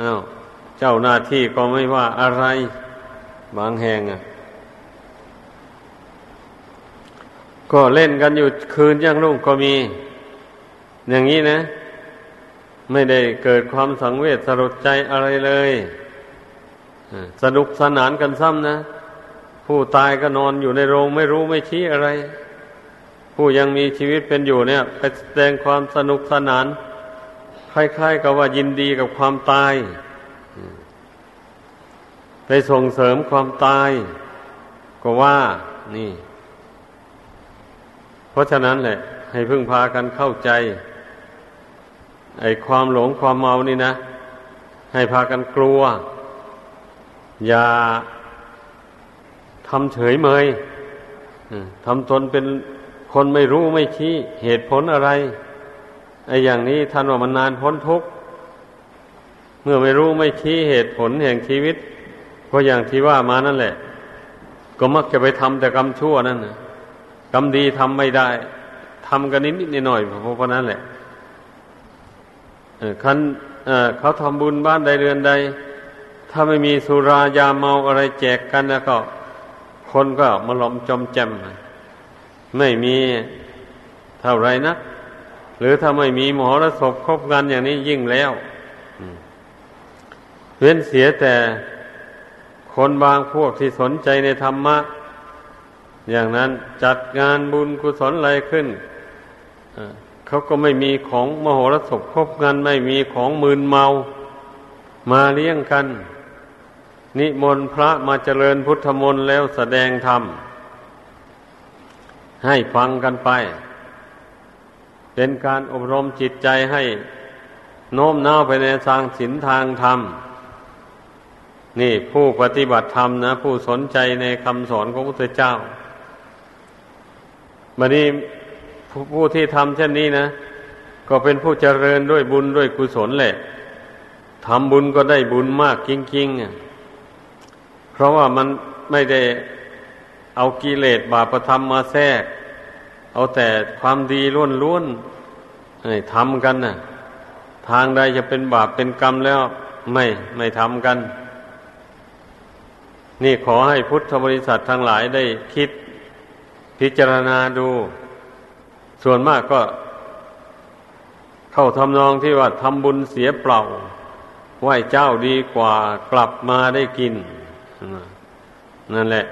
อ้าวเจ้าหน้าที่ก็ไม่ว่าอะไร บางแห่งอะ ก็เล่นกันอยู่คืนยังรุ่งก็มี อย่างนี้นะ ไม่ได้เกิดความสังเวชสลดใจอะไรเลยสนุกสนานกันซ้ำนะ ผู้ตายก็นอนอยู่ในโรงไม่รู้ไม่ชี้อะไร ผู้ยังมีชีวิตเป็นอยู่เนี่ย ไปแสดงความสนุกสนาน คล้ายๆกับว่ายินดีกับความตาย ไปส่งเสริมความตาย ก็ว่านี่ เพราะฉะนั้นแหละ ให้พึ่งพากันเข้าใจ ไอ้ความหลงความเมานี่นะ ให้พากันกลัว อย่าทำเฉยเมยทำตนเป็นคนไม่รู้ไม่ชี้เหตุผลอะไร ไอ้อย่างนี้ท่านว่ามันนานพ้นทุกข์เมื่อไม่รู้ไม่ชี้เหตุผลแห่งชีวิตก็อย่างที่ว่ามานั่นแหละ ก็มักจะไปทำแต่กรรมชั่วนั่นนะกรรมดีทำไม่ได้ทำกันนิดนิดหน่อยเพราะนั้นแหละคันเขาทำบุญบ้านใดเรือนใด ถ้าไม่มีสุรายาเมาอะไรแจกกันแล้วก็ คนก็มาหลอมจอมแจมไม่มีเท่าไรนะ หรือถ้าไม่มีมหรสพครบกันอย่างนี้ยิ่งแล้วเว้นเสียแต่คนบางพวกที่สนใจในธรรมะ อย่างนั้นจัดงานบุญกุศลอะไรขึ้นเขาก็ไม่มีของมโหรสพครบกันไม่มีของมืนเมา มาเลี้ยงกัน นิมนต์พระมาเจริญพุทธมนต์แล้วแสดงธรรมให้ฟังกันไป เป็นการอบรมจิตใจให้โน้มน้าวไปในทางศีลทางธรรม นี่ผู้ปฏิบัติธรรมนะ ผู้สนใจในคำสอนของพระพุทธเจ้าบัดนี้ผู้ที่ทำเช่นนี้นะ ก็เป็นผู้เจริญด้วยบุญด้วยกุศลแหละทำบุญก็ได้บุญมากจริงๆเพราะว่ามันไม่ได้เอากิเลสบาปธรรมมาแทรก เอาแต่ความดีล้วนๆทำกันนะ่ะ ทางใดจะเป็นบาปเป็นกรรมแล้ว ไม่ไม่ทำกัน นี่ขอให้พุทธบริษัททั้งหลายได้คิดพิจารณาดู ส่วนมากก็ เข้าทำนองที่ว่าทำบุญเสียเปล่าไหวเจ้าดีกว่ากลับมาได้กิน นั่นแหละ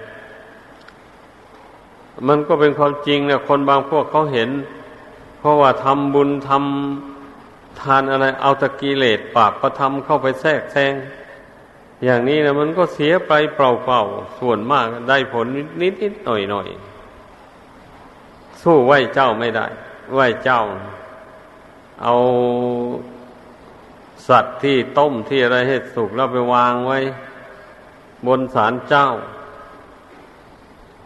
มันก็เป็นความจริงนะคนบางพวกเขาเห็น เพราะว่าทำบุญทำทานอะไรเอาตะกีเลสปากประทำเข้าไปแทรกแซงอย่างนี้นะมันก็เสียไปเปล่าๆส่วนมากได้ผลนิดนิดหน่อยหน่อยสู้ไหวเจ้าไม่ได้ ไหวเจ้า เอาสัตว์ที่ต้มที่อะไรให้สุกแล้วไปวางไว้ บนศาลเจ้า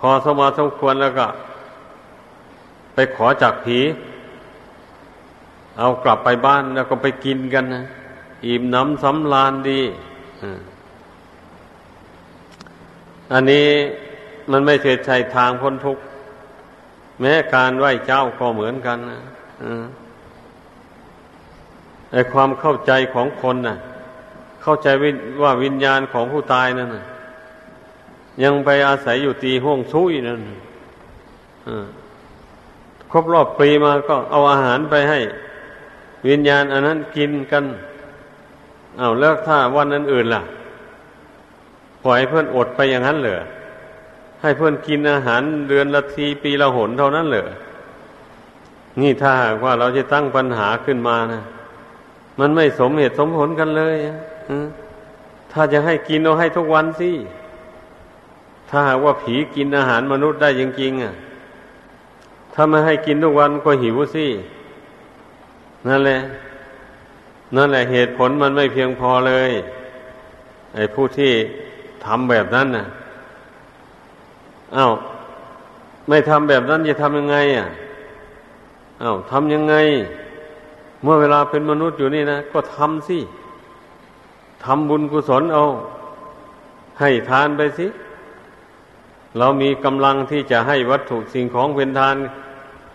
พอสมาสมควรแล้วก็ ไปขอจากผี เอากลับไปบ้านแล้วก็ไปกินกันนะอิ่มน้ำสำลานดีอันนี้มันไม่ใช่ใช่ทางพ้นทุกข์แม้การไหว้เจ้าก็เหมือนกันนะไอความเข้าใจของคนนะ่ะ เข้าใจว่าวิญญาณของผู้ตายนั่นนะ ยังไปอาศัยอยู่ตีห้วงซุยนั่นครบรอบปีมาก็เอาอาหารไปให้ วิญญาณอันนั้นกินกัน เอาเลิกถ้าวันนั้นอื่นล่ะปล่อยเพื่อนอดไปอย่างนั้นเหรอให้เพื่อนกินอาหารเดือนละทีปีละหนเท่านั้นเหรอนี่ถ้าหากว่าเราจะตั้งปัญหาขึ้นมานะมันไม่สมเหตุสมผลกันเลยถ้าจะให้กินเราให้ทุกวันสิ ถ้าหากว่าผีกินอาหารมนุษย์ได้จริงๆอะ ถ้าไม่ให้กินทุกวันก็หิวสินั่นแหละ นั่นแหละเหตุผลมันไม่เพียงพอเลย ไอ้ผู้ที่ทำแบบนั้นน่ะอา้าวไม่ทำแบบนั้นจะทำยังไง อะอา้าวทำยังไง เมื่อเวลาเป็นมนุษย์อยู่นี่นะก็ทำสิทำบุญกุศลเอา ให้ทานไปสิ เรามีกำลังที่จะให้วัตถุสิ่งของเป็นทาน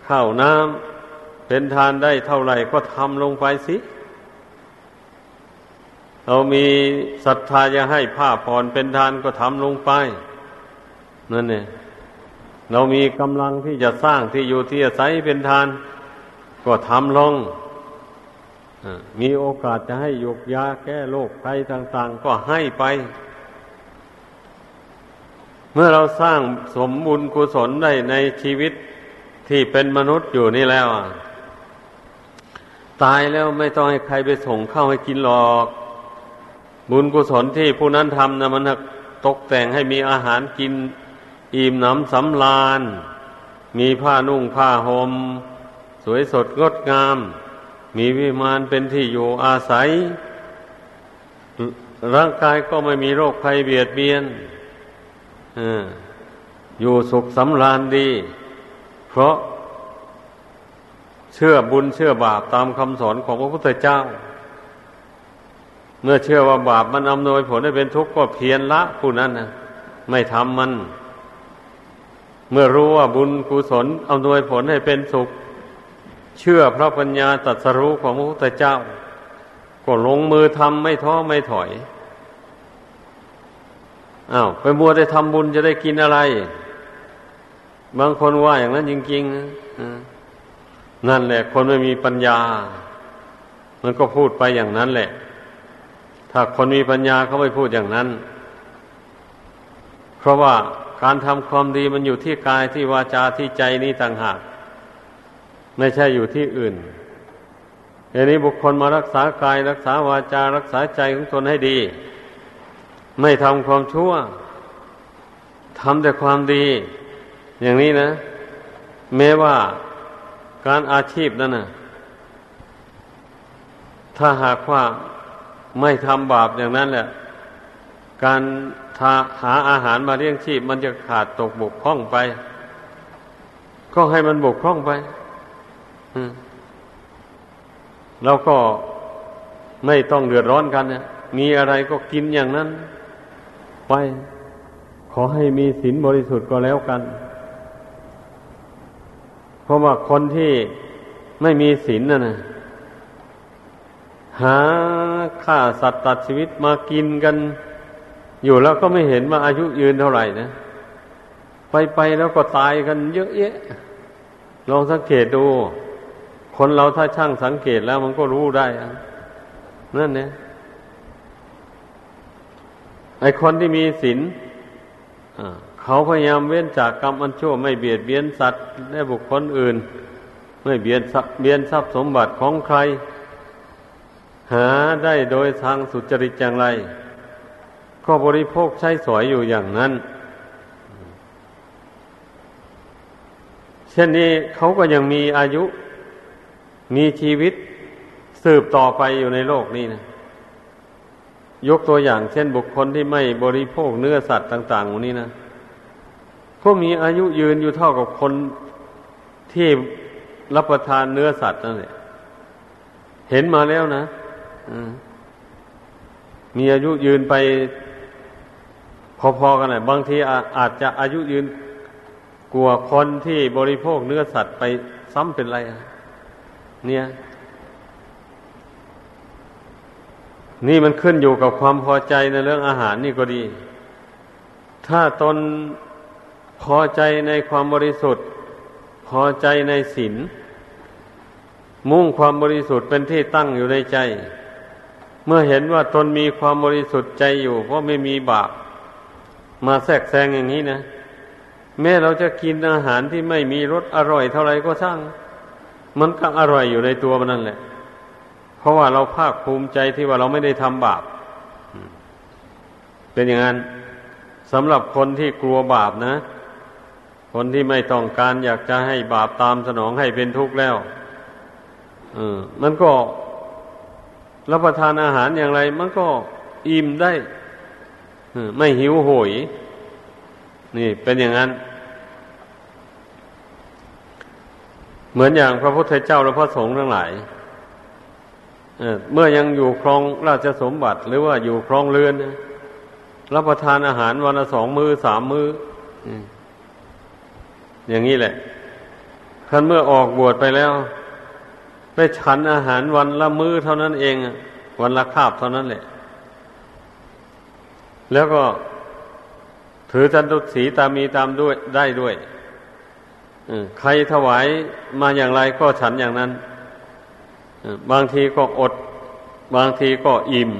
ข้าวน้ำเป็นทานได้เท่าไหร่ก็ทำลงไปสิเรามีศรัทธาจะให้ผ้าผ่อนเป็นทานก็ทำลงไปนั่นเนี่ยเรามีกำลังที่จะสร้างที่อยู่ที่อาศัยเป็นทาน ก็ทำลงมีโอกาสจะให้ยกยาแก้โรคภัยต่าง ๆ ก็ให้ไป เมื่อเราสร้างสมบุญกุศลได้ในชีวิตที่เป็นมนุษย์อยู่นี่แล้ว ตายแล้วไม่ต้องให้ใครไปส่งเข้าให้กินหรอก บุญกุศลที่ผู้นั้นทำนะมันตกแต่งให้มีอาหารกิน อิ่มหนำสำราญมีผ้านุ่งผ้าหม่มสวยสดงดงาม มีวิมานเป็นที่อยู่อาศัย ร่างกายก็ไม่มีโรคภัยเบียดเบียน อยู่สุขสำราญดี เพราะเชื่อบุญเชื่อบาปตามคำสอนของพระพุทธเจ้า เมื่อเชื่อว่าบาปมันอำนวยผลให้เป็นทุกข์ก็เพียรละผู้นั้นนะไม่ทำมัน เมื่อรู้ว่าบุญกุศลอำนวยผลให้เป็นสุข เชื่อพระปัญญาตรัสรู้ของพระพุทธเจ้า ก็ลงมือทำไม่ท้อไม่ถอย อา้าวไปมัวได้ทำบุญจะได้กินอะไร บางคนว่าอย่างนั้นจริงๆนั่นแหละ คนไม่มีปัญญา มันก็พูดไปอย่างนั้นแหละ ถ้าคนมีปัญญาเขาไม่พูดอย่างนั้น เพราะว่าการทำความดีมันอยู่ที่กายที่วาจาที่ใจนี้ต่างหาก ไม่ใช่อยู่ที่อื่นอย่างนี้บุคคลมารักษากายรักษาวาจารักษาใจของตนให้ดี ไม่ทำความชั่วทำแต่ความดี อย่างนี้นะ แม้ว่าการอาชีพนั่นนะถ้าหากว่าไม่ทำบาปอย่างนั้นแหละ การหาอาหารมาเลี้ยงชีพ มันจะขาดตกบกพร่องไป ก็ให้มันบกพร่องไปเราก็ไม่ต้องเดือดร้อนกันเนี่ยมีอะไรก็กินอย่างนั้น ไปขอให้มีศีลบริสุทธิ์ก็แล้วกัน เพราะว่าคนที่ไม่มีศีลน่ะนะหาฆ่าสัตว์ตัดชีวิตมากินกัน อยู่แล้วก็ไม่เห็นว่าอายุยืนเท่าไหร่นะ ไปไปแล้วก็ตายกันเยอะแยะ ลองสังเกตดู คนเราถ้าช่างสังเกตแล้วมันก็รู้ได้ นั่นเนี่ย ไอคนที่มีศีลเขาพยายามเว้นจากกรรมอันชั่วไม่เบียดเบียนสัตว์และบุคคลอื่น ไม่เบียนเบียนทรัพย์สมบัติของใคร หาได้โดยทางสุจริตอย่างไร ก็บริโภคใช้สอยอยู่อย่างนั้น เช่นนี้เขาก็ยังมีอายุมีชีวิตสืบต่อไปอยู่ในโลกนี้นะ ยกตัวอย่างเช่นบุคคลที่ไม่บริโภคเนื้อสัตว์ต่างๆวันนี้นะก็มีอายุยืนอยู่เท่ากับคนที่รับประทานเนื้อสัตว์นั่นแหละเห็นมาแล้วนะมีอายุยืนไปพอๆกันเลยบางทีอาจจะอายุยืนกลัวคนที่บริโภคเนื้อสัตว์ไปซ้ำเป็นไรเนี่ย นี่มันขึ้นอยู่กับความพอใจในเรื่องอาหารนี่ก็ดี ถ้าตนพอใจในความบริสุทธิ์ พอใจในศีลมุ่งความบริสุทธิ์เป็นที่ตั้งอยู่ในใจ เมื่อเห็นว่าตนมีความบริสุทธิ์ใจอยู่ เพราะไม่มีบาปมาแทรกแซงอย่างนี้นะ แม้เราจะกินอาหารที่ไม่มีรสอร่อยเท่าไรก็ช่าง มันก็อร่อยอยู่ในตัวมันนั่นแหละ เพราะว่าเราภาคภูมิใจที่ว่าเราไม่ได้ทำบาป เป็นอย่างนั้นสำหรับคนที่กลัวบาปนะ คนที่ไม่ต้องการอยากจะให้บาปตามสนองให้เป็นทุกข์แล้วอมันก็รับประทานอาหารอย่างไร มันก็อิ่มได้ไม่หิวโหย นี่เป็นอย่างนั้น เหมือนอย่างพระพุทธเจ้าและพระสงฆ์ทั้งหลาย เมื่อยังอยู่ครองราชสมบัติ หรือว่าอยู่ครองเรือนรับประทานอาหารวันละสองมือสามมืออย่างนี้แหละท่านเมื่อออกบวชไปแล้ว ไปฉันอาหารวันละมือเท่านั้นเอง วันละคาบเท่านั้นแหละ แล้วก็ถือจันทุสีตามมีตามด้วยได้ด้วยใครถวายมาอย่างไรก็ฉันอย่างนั้น บางทีก็อด บางทีก็อิ่ม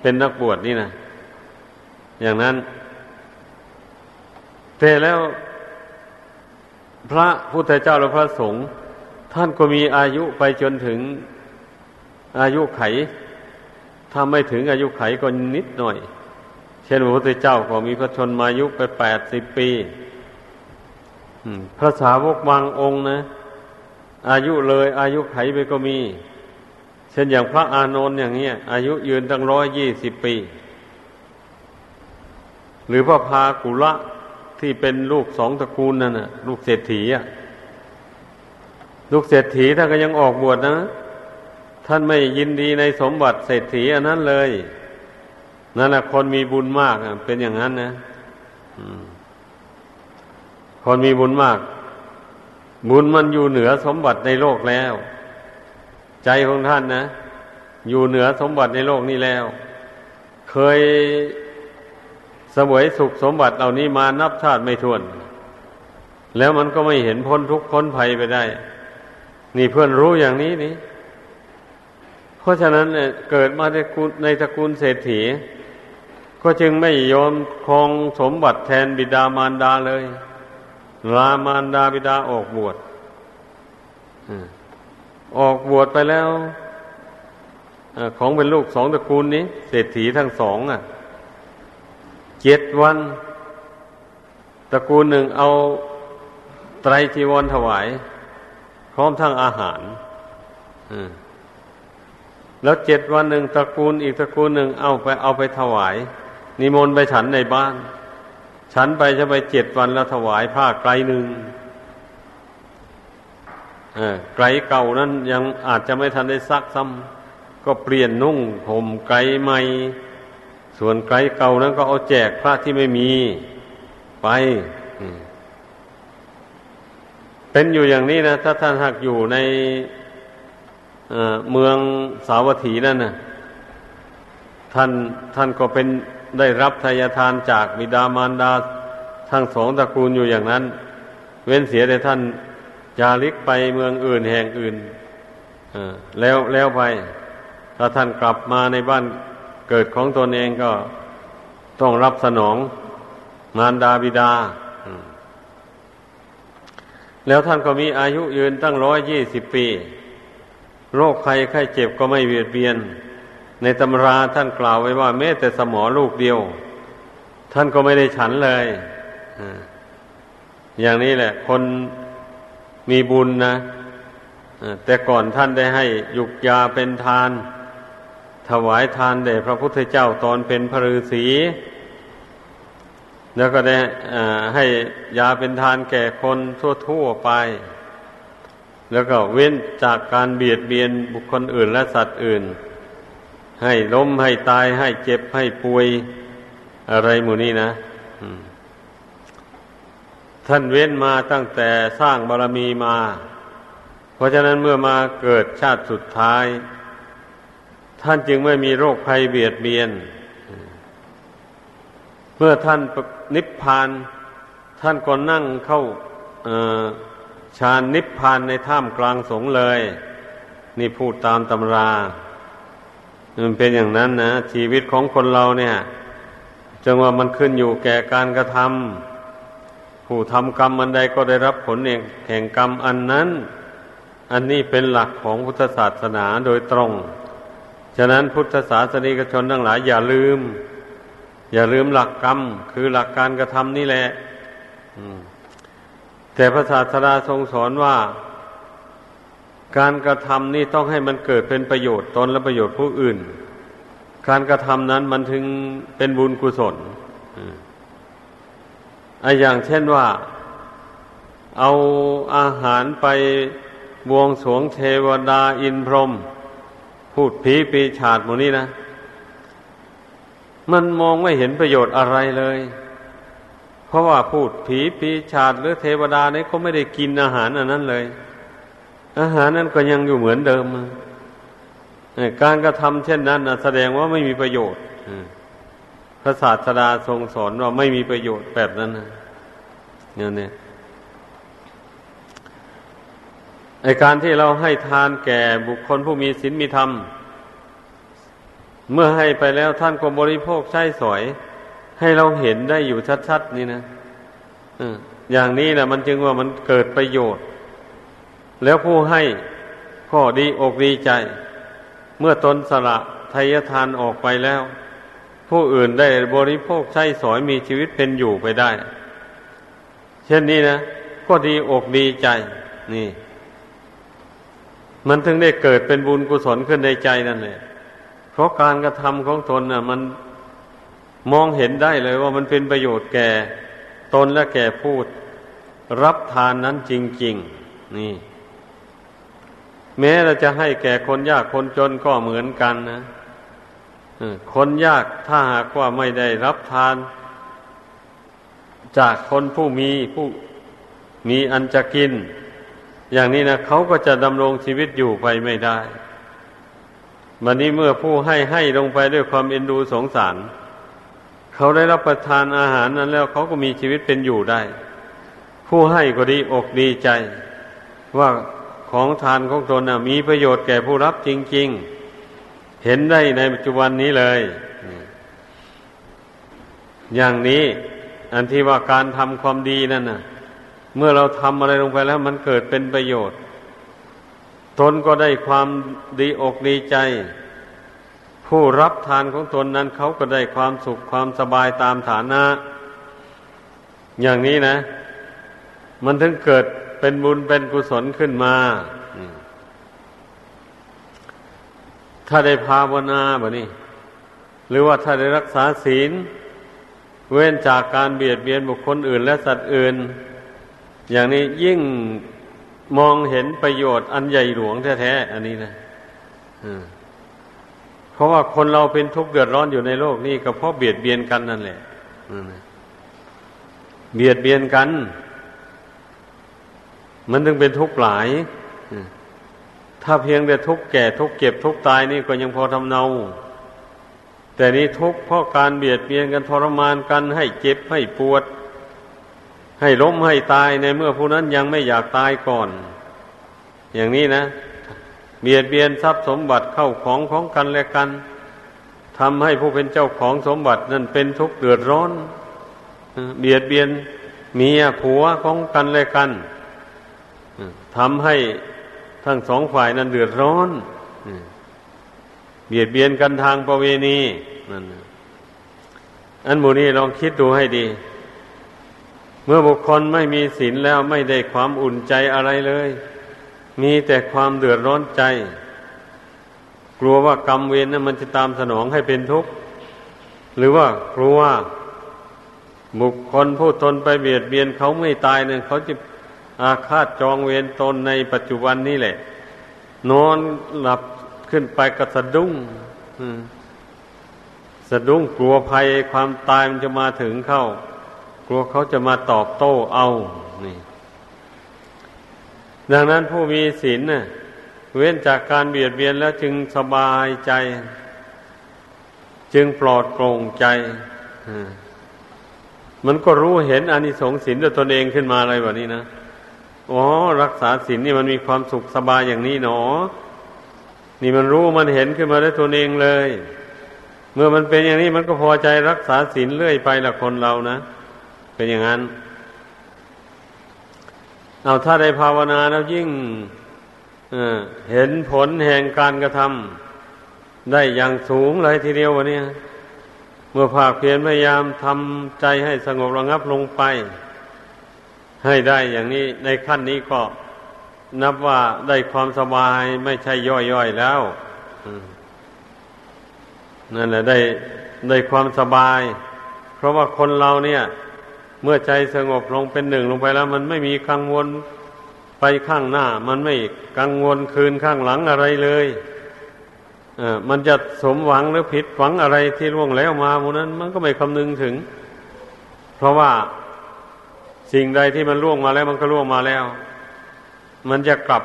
เป็นนักบวชนี่นะอย่างนั้น แต่แล้วพระพุทธเจ้าและพระสงฆ์ท่านก็มีอายุไปจนถึงอายุไขถ้าไม่ถึงอายุไขก็นิดหน่อย เช่นพระพุทธเจ้าก็มีพระชนมายุไปแปดสิบปีพระสาวกบางองค์นะ อายุเลยอายุไขไปก็มี ช่นอย่างพระอานนท์อย่างเงี้ย อายุยืนตั้งร้อยยี่สิบปี หรือพระพากุละที่เป็นลูกสองตระกูลนั่นน่ะ ลูกเศรษฐีอะลูกเศรษฐีท่านก็ยังออกบวชนะ ท่านไม่ยินดีในสมบัติเศรษฐีอันนั้นเลยนั่นแหละคนมีบุญมากเป็นอย่างนั้นนะคนมีบุญมาก บุญมันอยู่เหนือสมบัติในโลกแล้ว ใจของท่านนะ อยู่เหนือสมบัติในโลกนี้แล้ว เคยสวยสุขสมบัติเหล่านี้มานับชาติไม่ถ้วน แล้วมันก็ไม่เห็นพ้นทุกข์พ้นภัยไปได้ นี่เพื่อนรู้อย่างนี้นี่ เพราะฉะนั้นเนี่ยเกิดมาในในตระกูลเศรษฐี ก็จึงไม่ยอมครองสมบัติแทนบิดามารดาเลยลามารดาบิดาออกบวช ออกบวชไปแล้วของเป็นลูกสองตระกูลนี้ เศรษฐีทั้งสองอะเจ็ดวัน ตระกูลหนึ่งเอาไตรจีวรถวาย พร้อมทั้งอาหารแล้วเจ็ดวันหนึ่งตระกูลอีกตระกูลหนึ่งเอาไปเอาไปถวาย นิมนต์ไปฉันในบ้าน ฉันไปจะไปเจ็ดวันแล้วถวายผ้าไกลหนึ่ง ไกลเก่านั้นยังอาจจะไม่ทันได้ซักซ้ำก็เปลี่ยนนุ่งผมไกลใหม่ ส่วนไกลเก่านั้นก็เอาแจกพระที่ไม่มีไป เป็นอยู่อย่างนี้นะ ถ้าท่านหักอยู่ในเมืองสาวัตถีนั่นนะท่านท่านก็เป็นได้รับทายทานจากบิดามารดาทั้งสองตระกูลอยู่อย่างนั้น เว้นเสียแต่ท่าน จาริกไปเมืองอื่นแห่งอื่นแล้วแล้วไป ถ้าท่านกลับมาในบ้านเกิดของตนเองก็ต้องรับสนองมารดาบิดา แล้วท่านก็มีอายุยืนตั้งร้อยยี่สิบปี โรคภัยไข้เจ็บก็ไม่เบียดเบียน ในตำราท่านกล่าวไว้ว่าแม้แต่สมอลูกเดียว ท่านก็ไม่ได้ฉันเลย อย่างนี้แหละ คน มีบุญนะแต่ก่อนท่านได้ให้ยุกยาเป็นทาน ถวายทานแด่พระพุทธเจ้าตอนเป็นพระฤาษีแล้วก็ได้ให้ยาเป็นทานแก่คนทั่วๆไป แล้วก็เว้นจากการเบียดเบียนบุคคลอื่นและสัตว์อื่น ให้ล้มให้ตายให้เจ็บให้ป่วยอะไรหมู่นี้นะ ท่านเว้นมาตั้งแต่สร้างบารมีมา เพราะฉะนั้นเมื่อมาเกิดชาติสุดท้าย ท่านจึงไม่มีโรคภัยเบียดเบียน เมื่อท่านนิพพาน ท่านก็นั่งเข้าฌานนิพพานในถ้ำกลางสงเลย นี่พูดตามตำรามันเป็นอย่างนั้นนะชีวิตของคนเราเนี่ยจังว่ามันขึ้นอยู่แก่การกระทำ ผู้ทำกรรมอันใดก็ได้รับผลเองแห่งกรรมอันนั้น อันนี้เป็นหลักของพุทธศาสนาโดยตรง ฉะนั้นพุทธศาสนิกชนทั้งหลายอย่าลืม อย่าลืมหลักกรรม คือหลักการกระทำนี่แหละแต่พระศาสดาทรงสอนว่า การกระทำนี่ต้องให้มันเกิดเป็นประโยชน์ตนและประโยชน์ผู้อื่น การกระทำนั้นมันถึงเป็นบุญกุศล ออย่างเช่นว่า เอาอาหารไปบวงสวงเทวดาอินพรหมพูดผีปีชาดหมดนี้นะ มันมองไม่เห็นประโยชน์อะไรเลย เพราะว่าพูดผีปีชาดหรือเทวดาเนี่ยเขาไม่ได้กินอาหารอันนั้นเลย อาหารนั้นก็ยังอยู่เหมือนเดิม การกระทำเช่นนั้นแสดงว่าไม่มีประโยชน์ พระศาสดาทรงสอนว่าไม่มีประโยชน์แบบนั้นนะเนี่ยไอการที่เราให้ทานแก่บุคคลผู้มีศีลมีธรรม เมื่อให้ไปแล้วท่านก็บริโภคใช้สอย ให้เราเห็นได้อยู่ชัด ๆ นี่นะอย่างนี้นะมันจึงว่ามันเกิดประโยชน์ แล้วผู้ให้ก็ดีอกดีใจ เมื่อตนสละทายทานออกไปแล้ว ผู้อื่นได้บริโภคใช้สอยมีชีวิตเป็นอยู่ไปได้ เช่นนี้นะ ก็ดีอกดีใจ นี่ มันถึงได้เกิดเป็นบุญกุศลขึ้นในใจนั่นแหละเพราะการกระทำของตนน่ะ มันมองเห็นได้เลยว่ามันเป็นประโยชน์แก่ตนและแก่ผู้รับทานนั้นจริง ๆ นี่ แม้เราจะให้แก่คนยากคนจนก็เหมือนกันนะ คนยากถ้าหากว่าไม่ได้รับทาน จากคนผู้มีผู้มีอันจะกิน อย่างนี้นะเขาก็จะดำรงชีวิตอยู่ไปไม่ได้วันนี้เมื่อผู้ให้ให้ลงไปด้วยความเอ็นดูสงสาร เขาได้รับประทานอาหารนั้นแล้วเขาก็มีชีวิตเป็นอยู่ได้ ผู้ให้ก็ดีอกดีใจ ว่าของทานของตนนะมีประโยชน์แก่ผู้รับจริง ๆ เห็นได้ในปัจจุบันนี้เลย อย่างนี้ อันที่ว่าการทำความดีนั่นนะเมื่อเราทำอะไรลงไปแล้ว มันเกิดเป็นประโยชน์ ตนก็ได้ความดีอกดีใจ ผู้รับทานของตนนั้นเขาก็ได้ความสุขความสบายตามฐานะ อย่างนี้นะ มันถึงเกิดเป็นบุญเป็นกุศลขึ้นมา ถ้าได้ภาวนาแบบนี้ หรือว่าถ้าได้รักษาศีล เว้นจากการเบียดเบียนบุคคลอื่น และสัตว์อื่น อย่างนี้ยิ่งมองเห็นประโยชน์อันใหญ่หลวงแท้ๆอันนี้นะเพราะว่าคนเราเป็นทุกข์เดือดร้อนอยู่ในโลกนี้ก็เพราะเบียดเบียนกันนั่นแหละเบียดเบียนกัน มันถึงเป็นทุกข์หลาย ถ้าเพียงแต่ทุกแก่ทุกเก็บทุกตายนี่ก็ยังพอทำเนา แต่นี้ทุกเพราะการเบียดเบียนกันทรมานกันให้เจ็บให้ปวด ให้ล้มให้ตายในเมื่อผู้นั้นยังไม่อยากตายก่อน อย่างนี้นะ เบียดเบียนทรัพย์สมบัติเข้าของของกันและกันทำให้ผู้เป็นเจ้าของสมบัตินั้นเป็นทุกข์เดือดร้อน เบียดเบียนเมียผัวของกันและกันทำให้ ทั้งสองฝ่ายนั้นเดือดร้อนเบียดเบียนกันทางประเวณีนั่นอันหมูนี้ลองคิดดูให้ดี เมื่อบุคคลไม่มีศีลแล้วไม่ได้ความอุ่นใจอะไรเลย มีแต่ความเดือดร้อนใจ กลัวว่ากรรมเวรนั้นมันจะตามสนองให้เป็นทุกข์ หรือว่ากลัวบุคคลผู้ตนไปเบียดเบียนเขาไม่ตายเนี่ยเขาจะ อาฆาตจองเวรตนในปัจจุบันนี้แหละ นอนหลับขึ้นไปก็สะดุ้งสะดุ้งกลัวภัยความตายมันจะมาถึงเข้า กลัวเขาจะมาตอบโต้เอา นี่ ดังนั้นผู้มีศีลน่ะ เว้นจากการเบียดเบียนแล้วจึงสบายใจ จึงปลอดโปร่งใจมันก็รู้เห็นอานิสงส์ศีลด้วยตนเองขึ้นมาอะไรแบบนี้นะ อ๋อ รักษาศีลนี่มันมีความสุขสบายอย่างนี้หนอ นี่มันรู้มันเห็นขึ้นมาได้ตนเองเลย เมื่อมันเป็นอย่างนี้มันก็พอใจรักษาศีลเรื่อยไปละคนเรานะ เป็นอย่างนั้น เอาถ้าได้ภาวนาแล้วยิ่งเห็นผลแห่งการกระทำได้อย่างสูงเลยทีเดียววันนี้เมื่อภาคเพียรพยายามทำใจให้สงบระงับลงไป ให้ได้อย่างนี้ในขั้นนี้ก็นับว่าได้ความสบายไม่ใช่ย่อยๆแล้วนั่นแหละได้ได้ความสบาย เพราะว่าคนเราเนี่ย เมื่อใจสงบลงเป็นหนึ่งลงไปแล้ว มันไม่มีกังวลไปข้างหน้า มันไม่กังวลคืนข้างหลังอะไรเลยอมันจะสมหวังหรือผิดหวังอะไรที่ล่วงแล้วมาหมดนั้น มันก็ไม่คำนึงถึง เพราะว่า สิ่งใดที่มันล่วงมาแล้วมันก็ล่วงมาแล้ว มันจะกลับ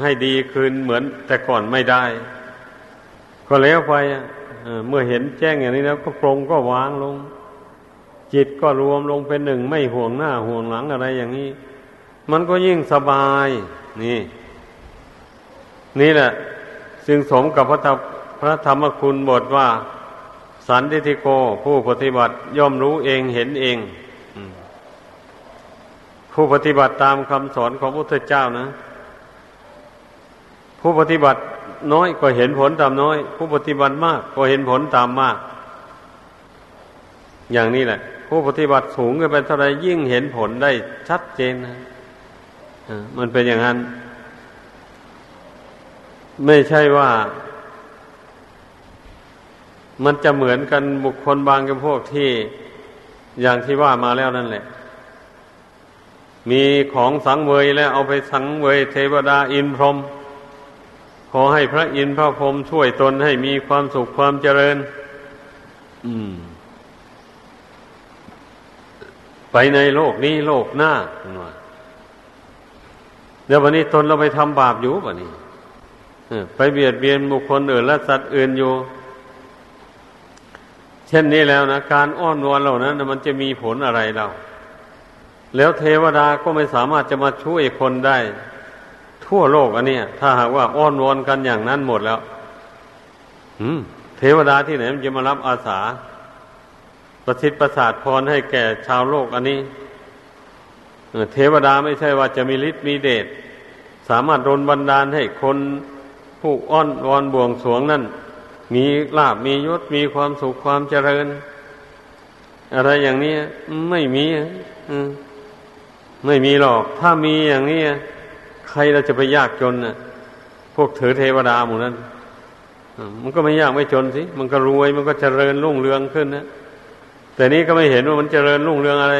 ให้ดีคืนเหมือนแต่ก่อนไม่ได้ ก็แล้วไปเมื่อเห็นแจ้งอย่างนี้แล้วก็ปรงก็วางลง จิตก็รวมลงเป็นหนึ่งไม่ห่วงหน้าห่วงหลังอะไรอย่างนี้ มันก็ยิ่งสบาย นี่ นี่แหละซึ่งสมกับพระธรรมพระธรรมคุณบทว่า สันติโกผู้ปฏิบัติย่อมรู้เองเห็นเอง ผู้ปฏิบัติตามคำสอนของพระพุทธเจ้านะ ผู้ปฏิบัติน้อยก็เห็นผลตามน้อย ผู้ปฏิบัติมากก็เห็นผลตามมาก อย่างนี้แหละ ผู้ปฏิบัติสูงขึ้นไปเท่าไรยิ่งเห็นผลได้ชัดเจนนะมันเป็นอย่างนั้น ไม่ใช่ว่า มันจะเหมือนกันบุคคลบางจำพวกที่อย่างที่ว่ามาแล้วนั่นแหละ มีของสังเวยแล้วเอาไปสังเวยเทวดาอินพรหมขอให้พระอินทร์พระพรหมช่วยตนให้มีความสุขความเจริญ อืม ไปในโลกนี้โลกหน้าเดี๋ยววันนี้ตนเราไปทำบาปอยู่ป่ะนี่ไปเบียดเบียนบุคคลอื่นและสัตว์อื่นอยู่ เช่นนี้แล้วนะ การอ้อนวอนเหล่านั้นมันจะมีผลอะไรเรา แล้วเทวดาก็ไม่สามารถจะมาช่วยคนได้ ทั่วโลกอันเนี้ยถ้าหากว่าอ้อนวอนกันอย่างนั้นหมดแล้วเทวดาที่ไหนมันจะมารับอาสา ประสิทธิ์ประสาทพรให้แก่ชาวโลกอันนี้เทวดาไม่ใช่ว่าจะมีฤทธิ์มีเดชสามารถรนบันดาลให้คนผู้อ้อนวอนบวงสวงนั่น มีลาบมียศมีความสุขความเจริญ อะไรอย่างนี้ไม่มี ไม่มีหรอก ถ้ามีอย่างนี้ใครเราจะไปยากจนน่ะ พวกถือเทวดาหมู่นั้นมันก็ไม่ยากไม่จนสิ มันก็รวยมันก็เจริญรุ่งเรืองขึ้นนะแต่นี้ก็ไม่เห็นว่ามันเจริญรุ่งเรืองอะไร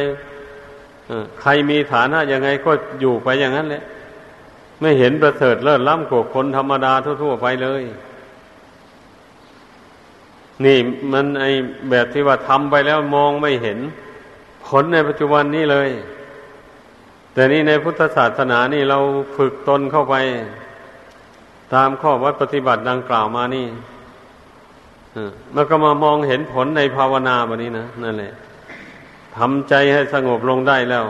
ใครมีฐานะยังไงก็อยู่ไปอย่างนั้นแหละไม่เห็นประเสริฐเลิศล้ำกว่าคนธรรมดาทั่วๆไปเลย นี่มันไอแบบที่ว่าทำไปแล้วมองไม่เห็น ผลในปัจจุบันนี้เลย แต่นี่ในพุทธศาสนานี่เราฝึกตนเข้าไป ตามข้อวัดปฏิบัติดังกล่าวมานี่แล้วก็มามองเห็นผลในภาวนาแบบนี้นะนั่นแหละทำใจให้สงบลงได้แล้ว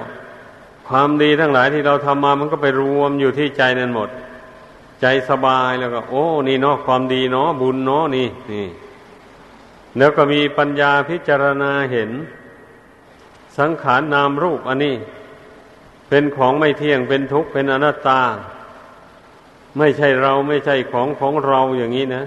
ความดีทั้งหลายที่เราทำมามันก็ไปรวมอยู่ที่ใจนั่นหมด ใจสบายแล้วก็ โอ้ นี่เนาะความดีเนาะบุญเนาะนี่นี่ แล้วก็มีปัญญาพิจารณาเห็น สังขารนนามรูปอันนี้ เป็นของไม่เที่ยงเป็นทุกข์เป็นอนัตตา ไม่ใช่เราไม่ใช่ของของเราอย่างนี้นะ